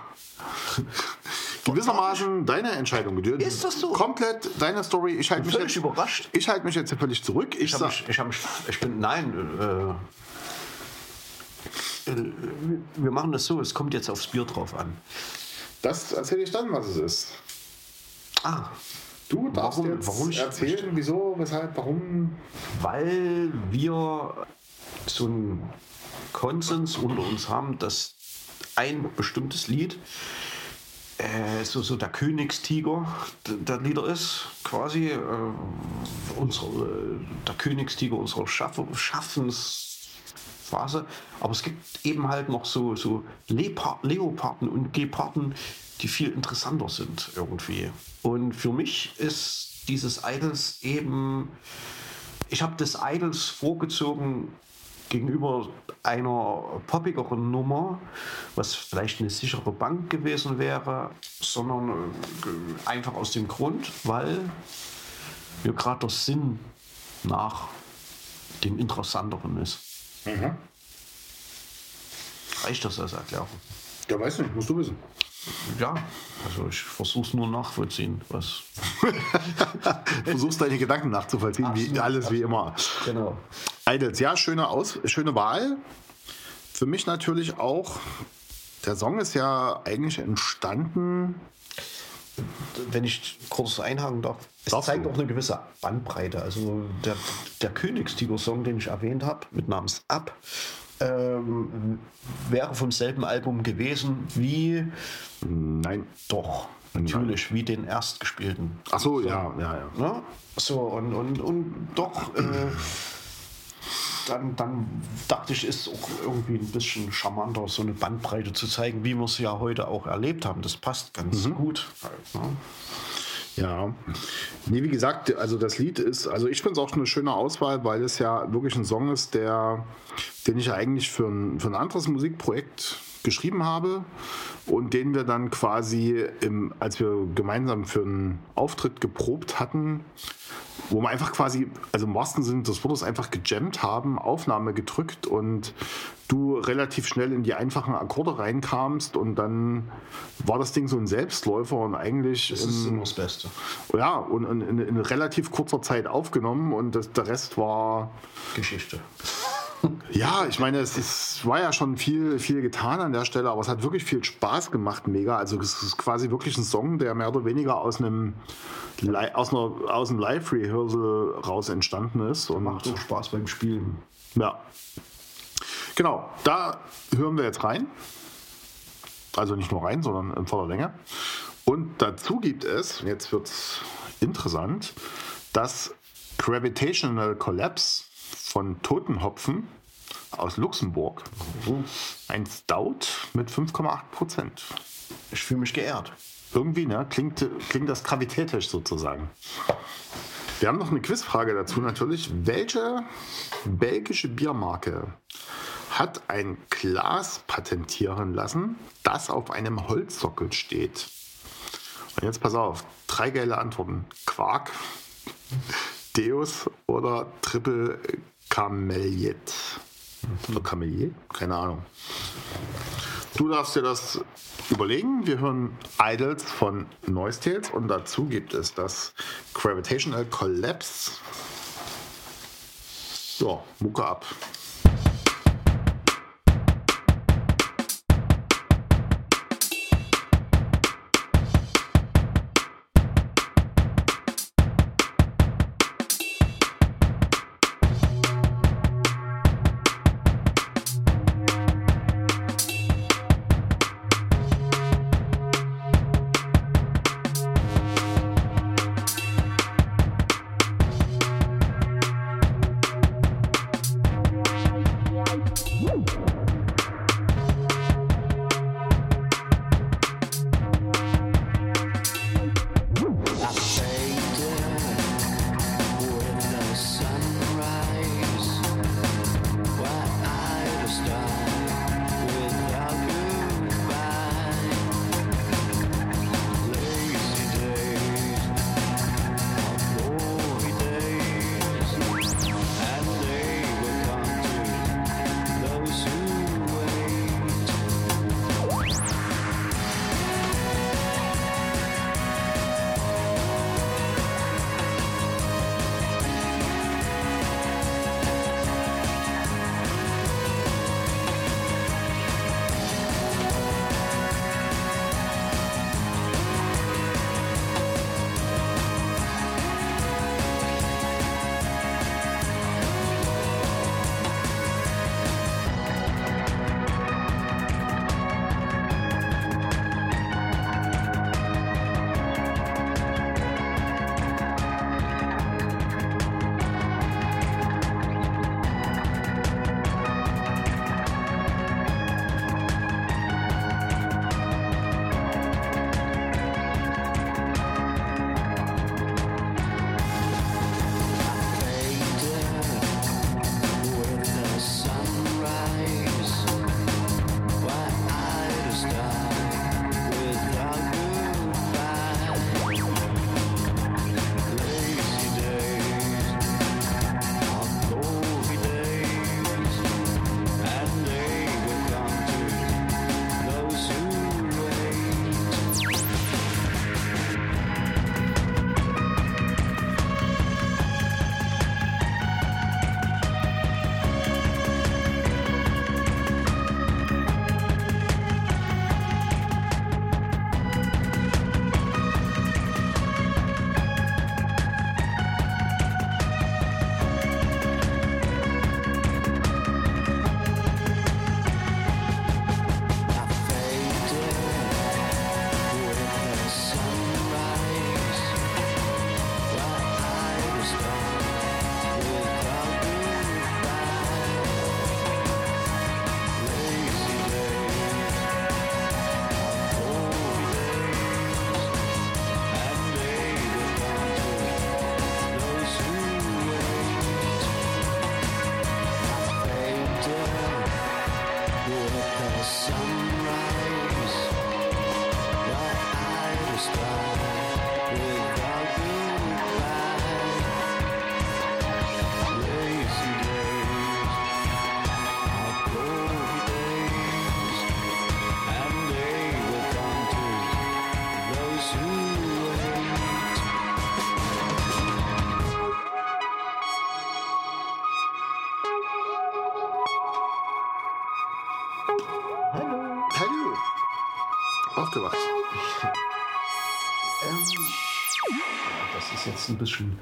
gewissermaßen deine Entscheidung. Du- Ist das so? Komplett deine Story. Ich halte mich, völlig jetzt- überrascht. ich halte mich jetzt völlig zurück. Ich, Ich, sag, mich, ich, mich, ich bin. Nein. Äh, äh, wir machen das so, es kommt jetzt aufs Bier drauf an. das erzähle ich dann, was es ist. Ah, Du darfst Warum- jetzt warum erzählen, wieso, weshalb, warum. weil wir so einen Konsens unter uns haben, dass ein bestimmtes Lied äh, so, so der Königstiger der Lieder ist, quasi äh, unsere, äh, der Königstiger unserer Schaff Schaffensphase. Aber es gibt eben halt noch so, so Leoparden und Geparden, die viel interessanter sind irgendwie. Und für mich ist dieses Idols eben ich habe das Idols vorgezogen gegenüber einer poppigeren Nummer, was vielleicht eine sichere Bank gewesen wäre, sondern äh, einfach aus dem Grund, weil mir gerade der Sinn nach dem Interessanteren ist. Reicht das als Erklärung? Ja, weiß nicht, musst du wissen. Ja, also ich versuche es nur nachvollziehen, was. Du versuchst deine Gedanken nachzuvollziehen, wie Absolut, alles wie immer. Genau. Idols, ja, schöne, Aus schöne Wahl. Für mich natürlich auch. Der Song ist ja eigentlich entstanden. wenn ich kurz einhaken darf, es Darfst zeigt du. auch eine gewisse Bandbreite. Also der, der Königstiger-Song, den ich erwähnt habe, mit namens Ab, ähm, wäre vom selben Album gewesen wie, Nein. doch, natürlich, wie den erstgespielten. Ach so, ja, ja, ja. Ne? So, und, und, und doch, äh, dann, dann dachte ich, ist auch irgendwie ein bisschen charmanter, so eine Bandbreite zu zeigen, wie wir es ja heute auch erlebt haben. Das passt ganz gut. Halt, ne? Ja, nee, wie gesagt, also das Lied ist, also ich finde es auch eine schöne Auswahl, weil es ja wirklich ein Song ist, der, den ich eigentlich für ein, für ein anderes Musikprojekt geschrieben habe und den wir dann quasi, im, als wir gemeinsam für einen Auftritt geprobt hatten, wo wir einfach quasi, also im wahrsten Sinne des Wortes einfach gejammt haben, Aufnahme gedrückt und du relativ schnell in die einfachen Akkorde reinkamst und dann war das Ding so ein Selbstläufer und eigentlich Das ist im- immer das Beste. ja, und in, in, in relativ kurzer Zeit aufgenommen und das, der Rest war, Geschichte. ja, ich meine, es, es war ja schon viel, viel getan an der Stelle, aber es hat wirklich viel Spaß gemacht, mega. Also es ist quasi wirklich ein Song, der mehr oder weniger aus einem, aus einer, aus einem Live-Rehearsal raus entstanden ist. Und Macht auch Spaß beim Spielen. ja. Genau, da hören wir jetzt rein. Also nicht nur rein, sondern in voller Länge. Und dazu gibt es, jetzt wird es interessant, das Gravitational Collapse von Totenhopfen aus Luxemburg. Ein Stout mit 5,8 Prozent. Ich fühle mich geehrt. Irgendwie, ne? Klingt, klingt das gravitätisch sozusagen. Wir haben noch eine Quizfrage dazu natürlich. Welche belgische Biermarke hat ein Glas patentieren lassen, das auf einem Holzsockel steht. Und jetzt pass auf, drei geile Antworten. Quark, Deus oder Triple Camelliet. Oder Camelliet? Keine Ahnung. Du darfst dir das überlegen. Wir hören Idols von Noise Tales und dazu gibt es das Gravitational Collapse. Ja, Mucke ab. Ein bisschen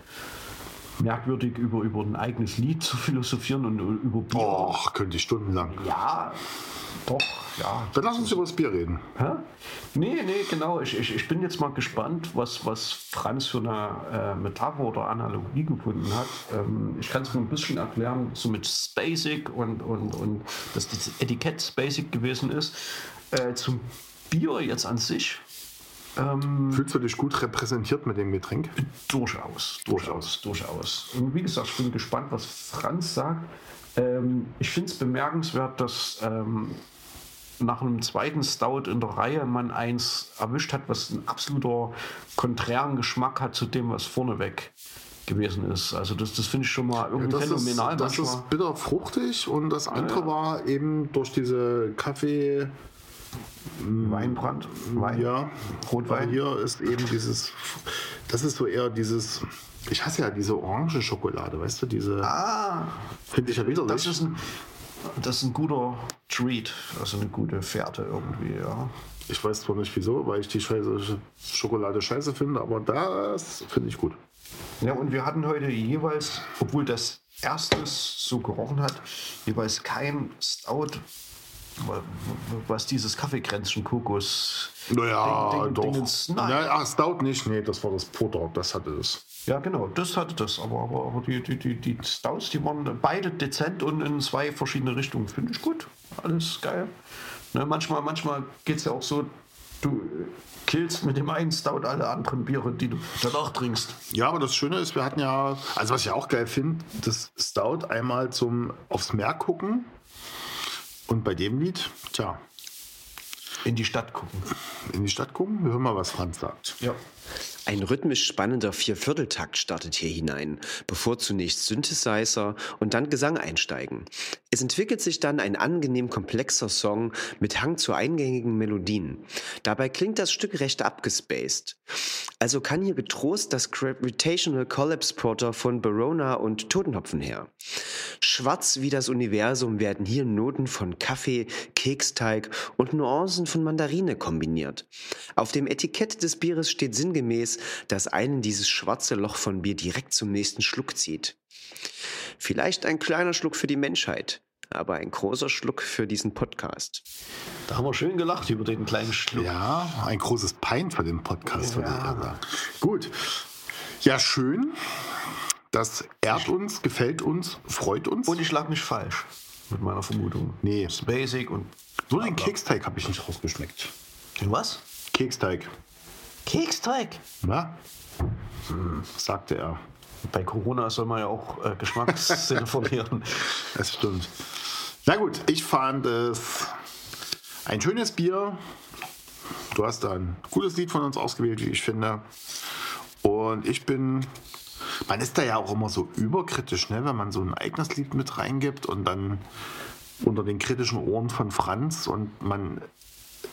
merkwürdig, über, über ein eigenes Lied zu philosophieren und über Bier. Och, könnte ich stundenlang. Ja, doch, ja. Dann lass uns über das Bier reden. Hä? Nee, nee, genau. Ich, ich, ich bin jetzt mal gespannt, was, was Franz für eine äh, Metapher oder Analogie gefunden hat. Ähm, ich kann es mir ein bisschen erklären, so mit Spacek und, und, und dass das Etikett Spacek gewesen ist. Äh, zum Bier jetzt an sich Ähm, Fühlst du dich gut repräsentiert mit dem Getränk? Durchaus, durchaus, durchaus. Und wie gesagt, ich bin gespannt, was Franz sagt. Ähm, ich finde es bemerkenswert, dass ähm, nach einem zweiten Stout in der Reihe man eins erwischt hat, was einen absoluter konträren Geschmack hat zu dem, was vorneweg gewesen ist. Also das, das finde ich schon mal irgendwie Das, ist, phänomenal. das manchmal. ist bitter fruchtig und das andere war eben durch diese Kaffee. Weinbrand, Wein, Ja, Rotwein. Hier ist eben dieses, das ist so eher dieses, ich hasse ja diese orange Schokolade, weißt du, diese Ah, finde ich ja widerlich. das ist, ein, das ist ein guter Treat, also eine gute Fährte irgendwie, ja. ich weiß zwar nicht wieso, weil ich die scheiße Schokolade scheiße finde, aber das finde ich gut. Ja, und wir hatten heute jeweils, obwohl das erstes so gerochen hat, jeweils kein Stout, was dieses Kaffeekränzchen Kokos. Naja, Ding- Ding- doch. Dingens- nein. Ja, ach, Stout nicht, nee, das war das Puder, das hatte es. Ja, genau, das hatte das. Aber, aber, aber die, die, die, die Stouts, die waren beide dezent und in zwei verschiedene Richtungen. Finde ich gut. Alles geil. Ne, manchmal manchmal geht es ja auch so, du killst mit dem einen Stout alle anderen Biere, die du danach trinkst. Ja, aber das Schöne ist, wir hatten ja, also was ich auch geil finde, das Stout einmal zum aufs Meer gucken und bei dem Lied, tja, In die Stadt gucken. in die Stadt gucken. Wir hören mal, was Franz sagt. Ja. Ein rhythmisch spannender Viervierteltakt startet hier hinein, bevor zunächst Synthesizer und dann Gesang einsteigen. Es entwickelt sich dann ein angenehm komplexer Song mit Hang zu eingängigen Melodien. Dabei klingt das Stück recht abgespaced. Also kann hier getrost das Gravitational Collapse Porter von Barona und Totenhopfen her. Schwarz wie das Universum werden hier Noten von Kaffee, Keksteig und Nuancen von Mandarine kombiniert. Auf dem Etikett des Bieres steht sinngemäß, dass einen dieses schwarze Loch von Bier direkt zum nächsten Schluck zieht. Vielleicht ein kleiner Schluck für die Menschheit, aber ein großer Schluck für diesen Podcast. Da haben wir schön gelacht über den kleinen Schluck. Ja, ein großes Pein für den Podcast, würde ich ja sagen. Gut. Ja, schön. Das ehrt uns, gefällt uns, freut uns. Und ich lag nicht falsch mit meiner Vermutung. Nee. Ist basic und. Nur den Keksteig habe ich nicht rausgeschmeckt. Den was? Keksteig. Keksteig. Na? Hm, sagte er. Bei Corona soll man ja auch äh, Geschmackssinne verlieren. Das stimmt. Na gut, ich fand es ein schönes Bier. Du hast da ein gutes Lied von uns ausgewählt, wie ich finde. Und ich bin. Man ist da ja auch immer so überkritisch, ne? wenn man so ein eigenes Lied mit reingibt und dann unter den kritischen Ohren von Franz und man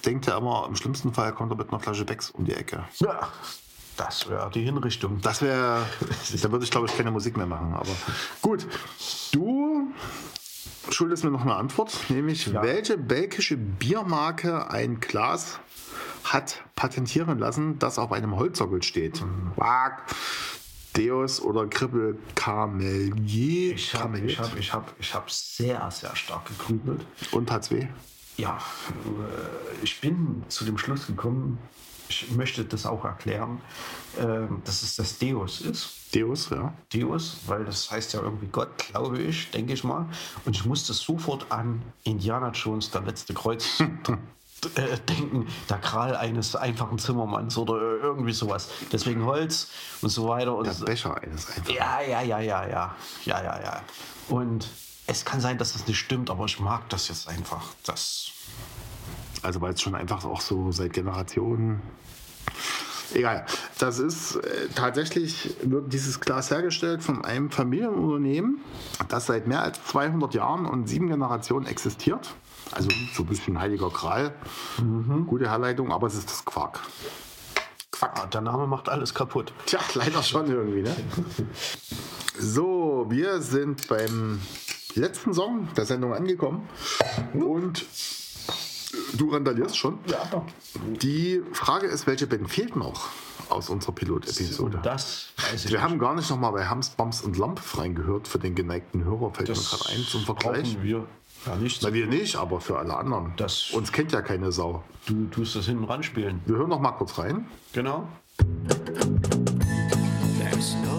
denkt ja immer, im schlimmsten Fall kommt er mit einer Flasche Becks um die Ecke. Ja, das wäre die Hinrichtung. Das wäre, da würde ich glaube ich keine Musik mehr machen. Aber gut, du schuldest mir noch eine Antwort, nämlich welche belgische Biermarke ein Glas hat patentieren lassen, das auf einem Holzsockel steht? Wag, Deus oder Kribbel Camellier? Ich habe ich hab, ich hab, ich hab sehr, sehr stark gegrübelt. Und hat's weh? Ja, äh, ich bin zu dem Schluss gekommen, ich möchte das auch erklären, ähm, dass es das Deus ist. Deus, ja. Deus, weil das heißt ja irgendwie Gott, glaube ich, denke ich mal. Und ich musste sofort an Indiana Jones, der letzte Kreuz, äh, denken, der Kral eines einfachen Zimmermanns oder äh, irgendwie sowas. Deswegen Holz und so weiter. Und Der. Becher eines einfach. Ja, ja, ja, ja, ja, ja, ja, ja. Und es kann sein, dass das nicht stimmt, aber ich mag das jetzt einfach. Das Also weil es schon einfach auch so seit Generationen. Egal. Das ist äh, tatsächlich, wird dieses Glas hergestellt von einem Familienunternehmen, das seit mehr als 200 Jahren und sieben Generationen existiert. Also so ein bisschen heiliger Gral. Gute Herleitung, aber es ist das Quark. Ah, der Name macht alles kaputt. Tja, leider schon irgendwie, ne? So, wir sind beim letzten Song der Sendung angekommen. Und du randalierst schon. Ja. Die Frage ist, welche Band fehlt noch aus unserer Pilot-Episode? Das weiß ich Wir nicht. haben gar nicht nochmal bei Hams, Bums und Lamp reingehört für den geneigten Hörer. Fällt mir gerade ein zum Vergleich. wir ja nicht. Na, wir nicht, aber für alle anderen. Das- Uns kennt ja keine Sau. Du tust das hinten ran spielen. Wir hören noch mal kurz rein. Genau. There's no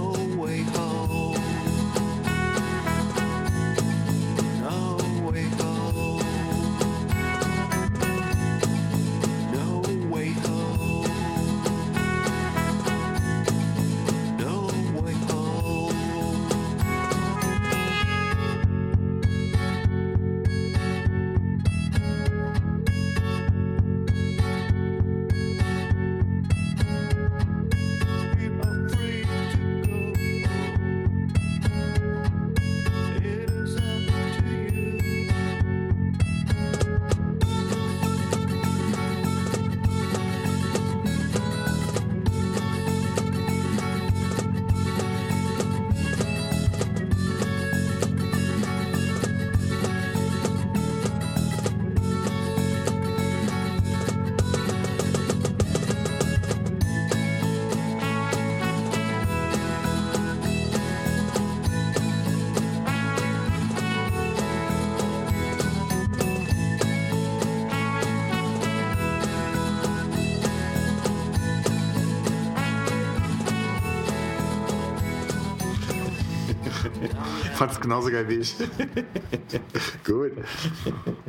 fand's genauso geil wie ich. Gut.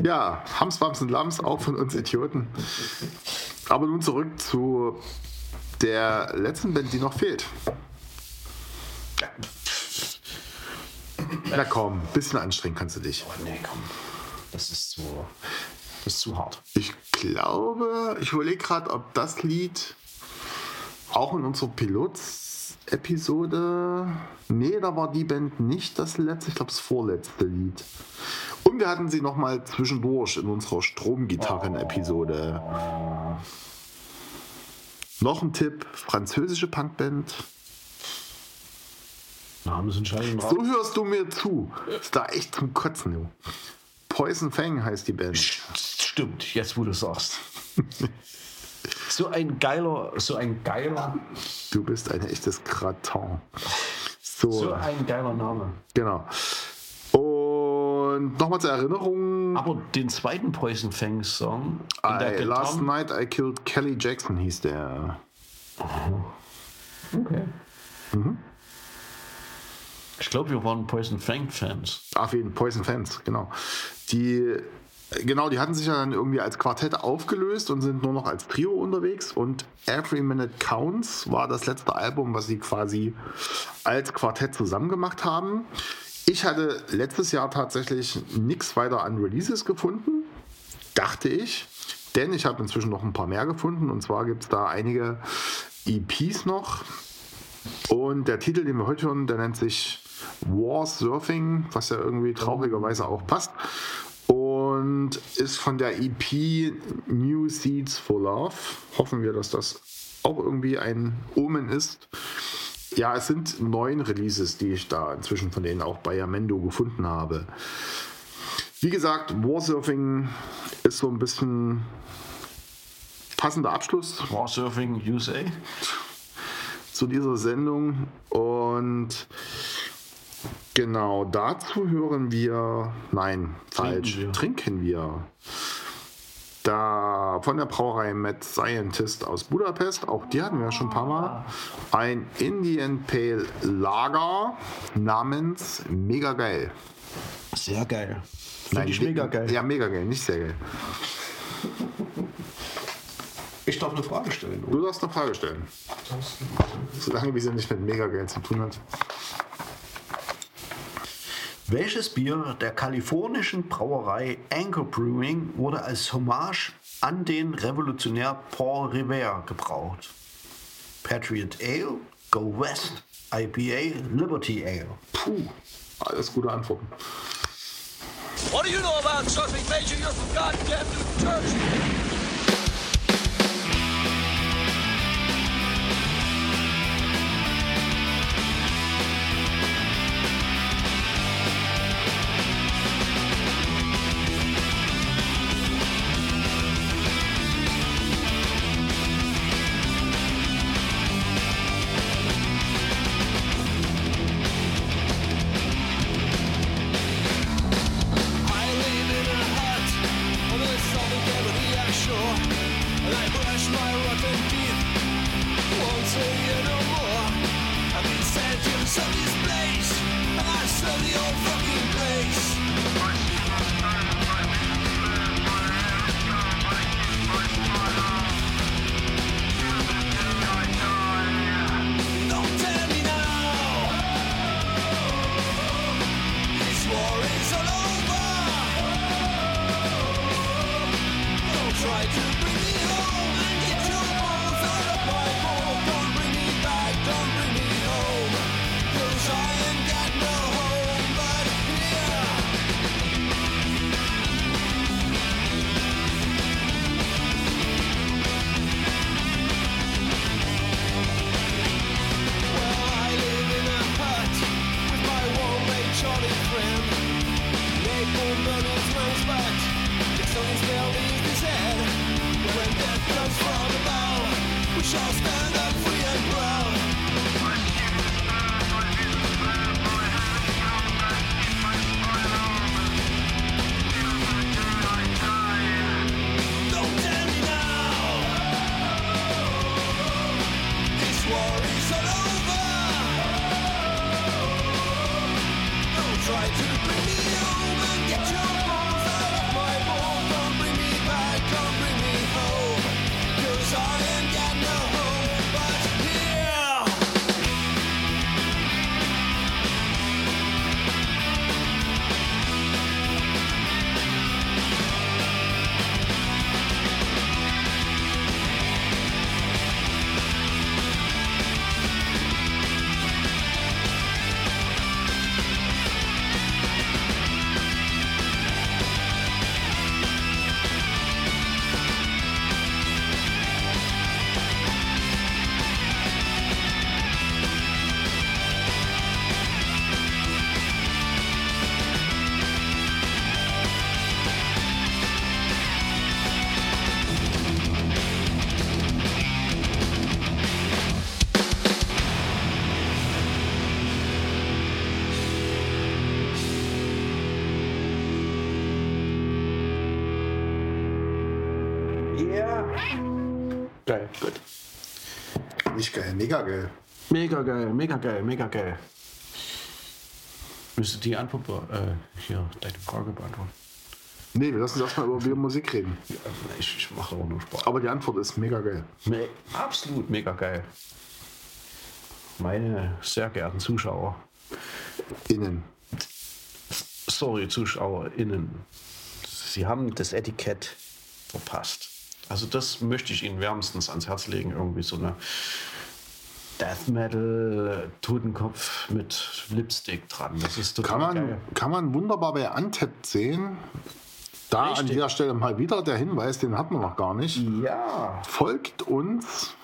Ja, Hams, Wams und Lams, auch von uns Idioten. Aber nun zurück zu der letzten Band, die noch fehlt. Na komm, bisschen anstrengend kannst du dich. Oh, nee, komm. Das ist zu, das ist zu hart. Ich glaube, ich überlege gerade, ob das Lied auch in unserer Pilots-Episode. Nee, da war die Band nicht das letzte, ich glaube das vorletzte Lied. Und wir hatten sie nochmal zwischendurch in unserer Stromgitarren-Episode. Noch ein Tipp: französische Punkband. Namen sind scheinbar So hörst du mir zu. Ist da echt zum Kotzen, du. Poison Fang heißt die Band. Stimmt, jetzt wo du sagst. so ein geiler, so ein geiler, Du bist ein echtes Gratin. So, so ein geiler Name. genau. Und nochmal zur Erinnerung: Aber den zweiten Poison Fang Song, I, Last Night I Killed Kelly Jackson hieß der. Okay. Ich glaube, wir waren Poison Fang Fans. Auf jeden Poison Fans, genau. Die, genau, die hatten sich ja dann irgendwie als Quartett aufgelöst und sind nur noch als Trio unterwegs. Und Every Minute Counts war das letzte Album, was sie quasi als Quartett zusammen gemacht haben. Ich hatte letztes Jahr tatsächlich nichts weiter an Releases gefunden, dachte ich. Denn ich habe inzwischen noch ein paar mehr gefunden. Und zwar gibt es da einige EPs noch. Und der Titel, den wir heute hören, der nennt sich War Surfing, was ja irgendwie traurigerweise auch passt. Ist von der EP New Seeds for Love. Hoffen wir, dass das auch irgendwie ein Omen ist. Ja, es sind neun Releases, die ich da inzwischen von denen auch bei Amendo gefunden habe. Wie gesagt, Warsurfing ist so ein bisschen passender Abschluss War Surfing USA. zu dieser Sendung. Und genau dazu hören wir, nein, falsch, wir. trinken wir. Da von der Brauerei Mad Scientist aus Budapest, auch die hatten wir schon ein paar Mal, ein Indian Pale Lager namens Mega Geil. Sehr geil. Finde ich me- mega geil. Ja, mega geil, nicht sehr geil. Ich darf eine Frage stellen. Du darfst eine Frage stellen. Solange wie sie nicht mit mega geil zu tun hat. Welches Bier der kalifornischen Brauerei Anchor Brewing wurde als Hommage an den Revolutionär Paul Revere gebraut? Patriot Ale, Go West, IPA, Liberty Ale. Puh, alles gute Antworten. What do you know about surfing, Major? You're from goddamn New Jersey. Mega geil. Mega geil, mega geil, mega geil. Müsste die Antwort äh, hier deine Frage beantworten? Nee, wir lassen uns erstmal über Biomusik reden. Ja, ich, ich mache auch nur Spaß. Aber die Antwort ist mega geil. Me absolut mega geil. Meine sehr geehrten Zuschauer, Innen. sorry ZuschauerInnen, Sie haben das Etikett verpasst. Also das möchte ich Ihnen wärmstens ans Herz legen, irgendwie so eine Death Metal Totenkopf mit Lipstick dran. Das ist total Kann man, geil. kann man wunderbar bei Untapped sehen. Da an Richtig. dieser Stelle mal wieder der Hinweis, den hatten wir noch gar nicht. Ja, Folgt uns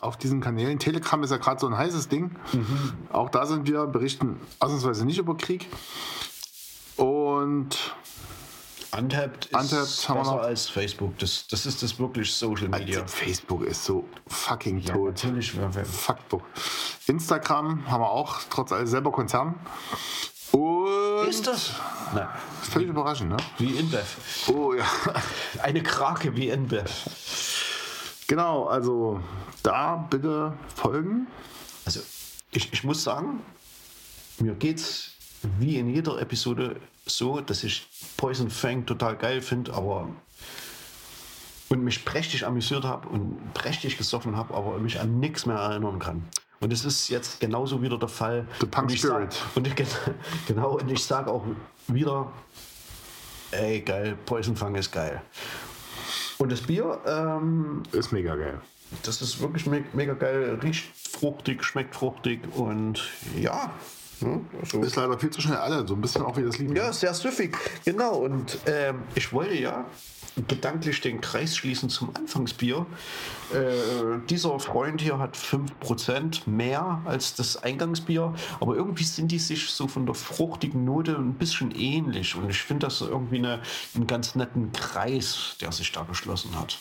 auf diesen Kanälen. Telegram ist ja gerade so ein heißes Ding. Mhm. Auch da sind wir, berichten ausnahmsweise nicht über Krieg. Und Untapped ist Untapped besser als Facebook. Das, das ist das wirklich Social Media. Facebook ist so fucking Ja, tot. natürlich. Fuckbook. Instagram haben wir auch, trotz alles selber Konzern. Und Ist das? Nein, völlig überraschend, ne? wie InBev. Oh ja. Eine Krake wie InBev. Genau, also da bitte folgen. Also, ich, ich muss sagen, mir geht's wie in jeder Episode so, dass ich Poison Fang total geil finde, aber und mich prächtig amüsiert habe und prächtig gesoffen habe, aber mich an nichts mehr erinnern kann. Und es ist jetzt genauso wieder der Fall. The Punk und ich sag- Spirit. und ich, genau, und ich sage auch wieder, ey, geil, Poison Fang ist geil. Und das Bier, ähm, Ist mega geil. das ist wirklich me mega geil, riecht fruchtig, schmeckt fruchtig und ja. Ne, Also, Ist leider viel zu schnell alle, so ein bisschen auch wie das Lied. ja, sehr süffig, genau. Und ähm, ich wollte ja gedanklich den Kreis schließen zum Anfangsbier. Äh, dieser Freund hier hat 5% mehr als das Eingangsbier, aber irgendwie sind die sich so von der fruchtigen Note ein bisschen ähnlich. Und ich finde das irgendwie eine, einen ganz netten Kreis, der sich da geschlossen hat.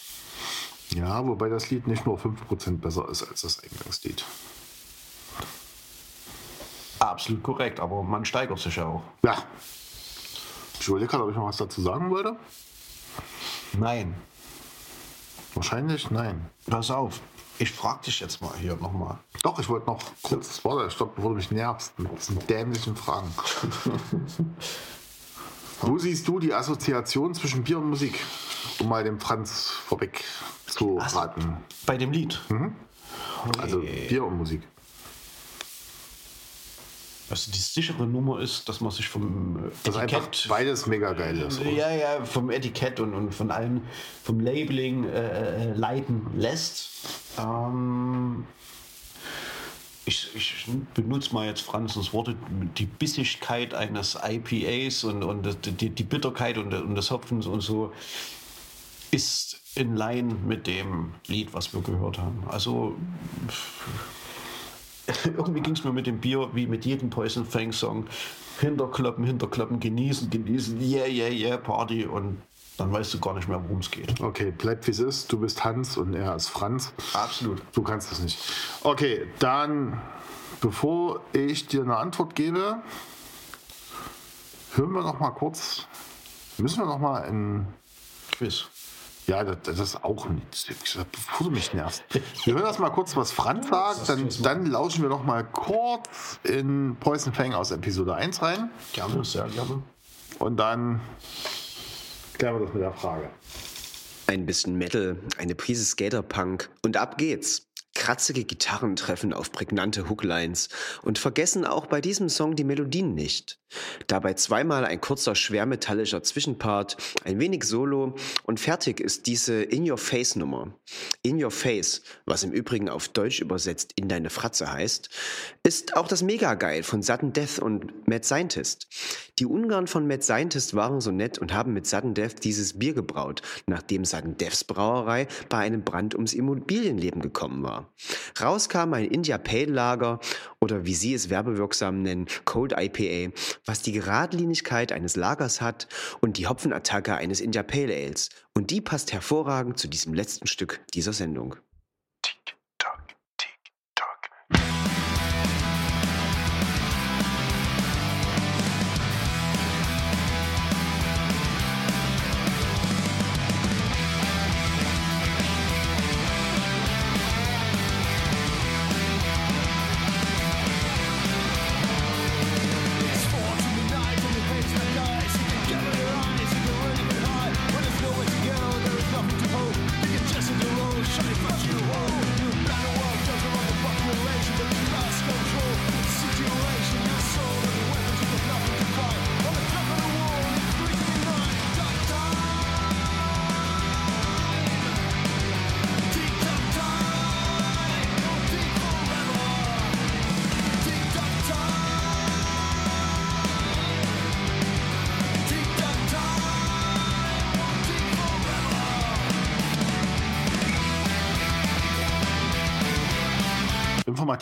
Ja, wobei das Lied nicht nur 5% besser ist als das Eingangslied. Absolut korrekt, aber man steigert sich ja auch. Ja. Ich überlege gerade, ob ich noch was dazu sagen wollte. Nein, Wahrscheinlich nein. pass auf. Ich frage dich jetzt mal hier nochmal. Doch, ich wollte noch kurz, warte, stopp, bevor du mich nervst mit diesen dämlichen Fragen. Wo siehst du die Assoziation zwischen Bier und Musik? Um mal dem Franz vorweg zu Also, raten. Bei dem Lied. Also Bier und Musik. Also die sichere Nummer ist, dass man sich vom äh, Das ist einfach Etikett. beides mega geil ist. oder? Ja, ja, vom Etikett und, und von allem, vom Labeling äh, äh, leiten lässt. Ähm, ich, ich benutze mal jetzt Franzens Worte, die Bissigkeit eines IPAs und, und die, die Bitterkeit und, und des Hopfens und so ist in Line mit dem Lied, was wir gehört haben. Also irgendwie ging es mir mit dem Bier wie mit jedem Poison Fang Song. Hinterkloppen, hinterkloppen, genießen, genießen, yeah, yeah, yeah, Party und dann weißt du gar nicht mehr, worum es geht. Okay, bleibt wie es ist. Du bist Hans und er ist Franz. Absolut. Du kannst es nicht. Okay, dann, bevor ich dir eine Antwort gebe, hören wir noch mal kurz. Müssen wir noch mal in. Quiz. Ja, das, das ist auch nicht. Bevor du mich nervst. Wir hören erst mal kurz, was Franz sagt. Dann, dann lauschen wir noch mal kurz in Poison Fang aus Episode 1 rein. Gerne, sehr gerne. Und dann klären wir das mit der Frage. Ein bisschen Metal, eine Prise Skaterpunk und ab geht's. Kratzige Gitarren treffen auf prägnante Hooklines und vergessen auch bei diesem Song die Melodien nicht. Dabei zweimal ein kurzer schwermetallischer Zwischenpart, ein wenig Solo und fertig ist diese In-Your-Face-Nummer. In Your Face, was im Übrigen auf Deutsch übersetzt in deine Fratze heißt, ist auch das Mega-Geil von Sudden Death und Mad Scientist. Die Ungarn von Mad Scientist waren so nett und haben mit Sudden Death dieses Bier gebraut, nachdem Sudden Deaths Brauerei bei einem Brand ums Immobilienleben gekommen war. Raus kam ein India Pale Lager oder wie sie es werbewirksam nennen, Cold IPA, was die Geradlinigkeit eines Lagers hat und die Hopfenattacke eines India Pale Ales. Und die passt hervorragend zu diesem letzten Stück dieser Sendung.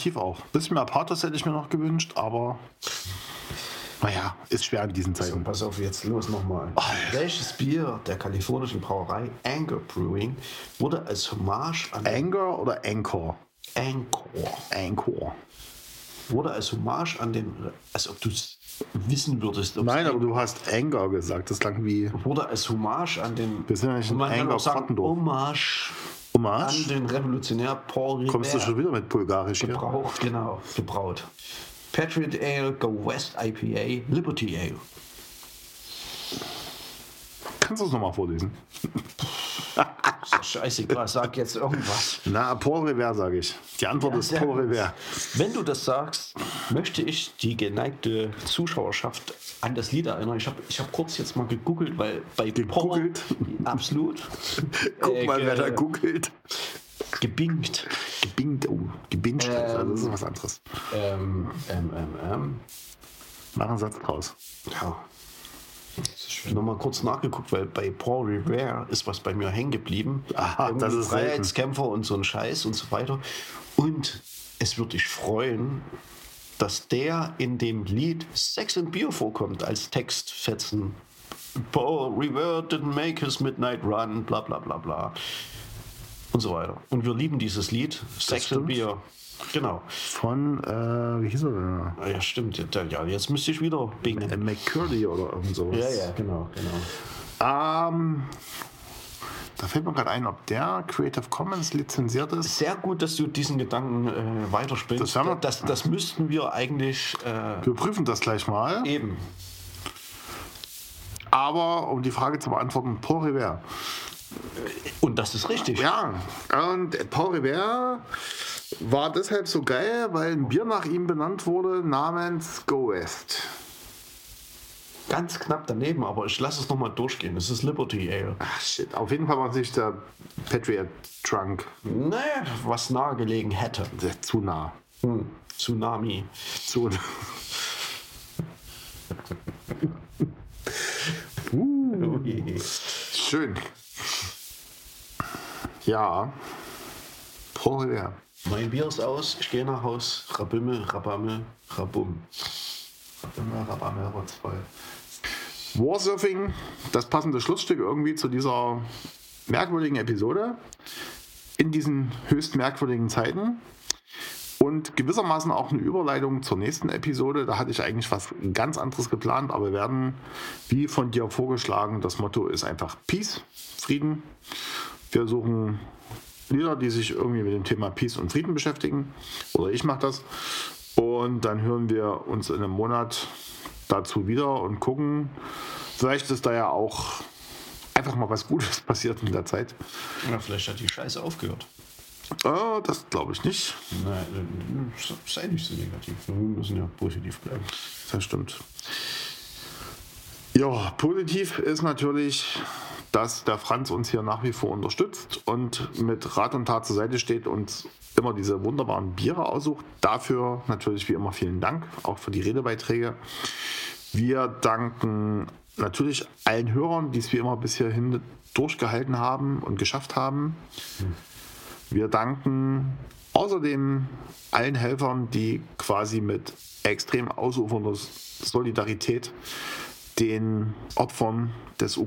Informativ auch. Bisschen mehr Pathos hätte ich mir noch gewünscht, aber naja, ist schwer in diesen So, Zeiten. pass auf, jetzt los nochmal. Welches Bier der kalifornischen Brauerei Anchor Brewing wurde als Hommage an Anger oder Anchor? Anchor Anchor. wurde als Hommage an den, als ob du es wissen würdest. Nein, aber du hast Anger gesagt. Das klang wie wurde als Hommage an den. Wir sind ja nicht in man kann Anger auch sagen, Krottendorf. Hommage Hommage. an den Revolutionär Paul Revere. Kommst du schon wieder mit Bulgarisch hier? gebraucht, genau, gebraut. Patriot Ale, Go West IPA, Liberty Ale. Kannst du es nochmal vorlesen? Ist scheißegal, sag jetzt irgendwas. Na, Paul Revere, sage ich. Die Antwort ist sehr Paul gut. Revere. Wenn du das sagst, möchte ich die geneigte Zuschauerschaft an das Lied erinnern. Ich habe ich hab kurz jetzt mal gegoogelt, weil bei Gegoogelt? Paul, absolut. Guck Äh, mal, wer da googelt. Gebingt. Gebingt, oh, gebinged. also das ist was anderes. Ähm, ähm, ähm, ähm. Mach einen Satz draus. Ja. Ich habe nochmal kurz nachgeguckt, weil bei Paul Revere ist was bei mir hängen geblieben. Aha, Irgendwie das ist selten. Freiheitskämpfer und so ein Scheiß und so weiter. Und es würde dich freuen, dass der in dem Lied Sex and Beer vorkommt als Textfetzen. Paul Revere didn't make his midnight run, bla bla bla bla. Und so weiter. Und wir lieben dieses Lied, Sex and. Beer. Genau. Von, äh, wie hieß er denn? Ah Ja, stimmt. Ja, ja, jetzt müsste ich wieder bingen. McCurdy oder irgend sowas. Ja, ja, genau, genau. Ähm, da fällt mir gerade ein, ob der Creative Commons lizenziert ist. Sehr gut, dass du diesen Gedanken äh, weiterspinnst. Das haben wir- das, das müssten wir eigentlich äh, Wir prüfen das gleich mal. eben. Aber um die Frage zu beantworten, Paul Revere. Und das ist richtig. Ja, und Paul Revere war deshalb so geil, weil ein Bier nach ihm benannt wurde namens Go West. Ganz knapp daneben, aber ich lasse es nochmal durchgehen. Es ist Liberty Ale. Ach shit, auf jeden Fall war sich der Patriot Trunk Naja, was nahegelegen hätte. sehr zu nah. Hm. Tsunami. Zu Schön. Ja. Revere. Mein Bier ist aus, ich gehe nach Haus. Rabimmel, Rabammel, Rabum. Immer Rabammel, rotzvoll. Warsurfing, das passende Schlussstück irgendwie zu dieser merkwürdigen Episode in diesen höchst merkwürdigen Zeiten. Und gewissermaßen auch eine Überleitung zur nächsten Episode. Da hatte ich eigentlich was ganz anderes geplant, aber wir werden, wie von dir vorgeschlagen, das Motto ist einfach Peace, Frieden. Wir suchen Lieder, die sich irgendwie mit dem Thema Peace und Frieden beschäftigen. Oder ich mache das. Und dann hören wir uns in einem Monat dazu wieder und gucken. Vielleicht ist da ja auch einfach mal was Gutes passiert in der Zeit. Ja, vielleicht hat die Scheiße aufgehört. Äh, das glaube ich nicht. Nein, äh, sei nicht so negativ. Wir müssen ja positiv bleiben. Das stimmt. Ja, positiv ist natürlich, dass der Franz uns hier nach wie vor unterstützt und mit Rat und Tat zur Seite steht und immer diese wunderbaren Biere aussucht. Dafür natürlich wie immer vielen Dank, auch für die Redebeiträge. Wir danken natürlich allen Hörern, die es wie immer bis hierhin durchgehalten haben und geschafft haben. Wir danken außerdem allen Helfern, die quasi mit extrem ausufernder Solidarität den Opfern des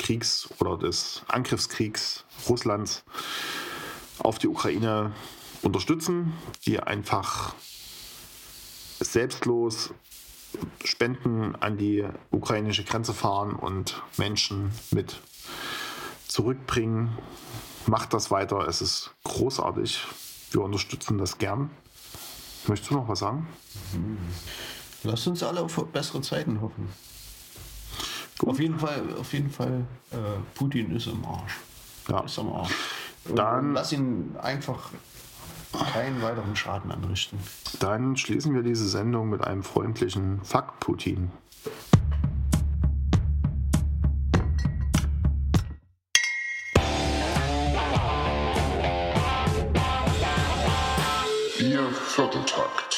Ukraine-Kriegs oder des Angriffskriegs Russlands auf die Ukraine unterstützen, die einfach selbstlos Spenden an die ukrainische Grenze fahren und Menschen mit zurückbringen. Macht das weiter, es ist großartig. Wir unterstützen das gern. Möchtest du noch was sagen? Lasst uns alle auf bessere Zeiten hoffen. Auf jeden Fall, auf jeden Fall, äh, Putin ist im Arsch. Ja. Ist am Arsch. Dann- lass ihn einfach keinen weiteren Schaden anrichten. Dann schließen wir diese Sendung mit einem freundlichen Fuck Putin. Ihr Vierteltakt.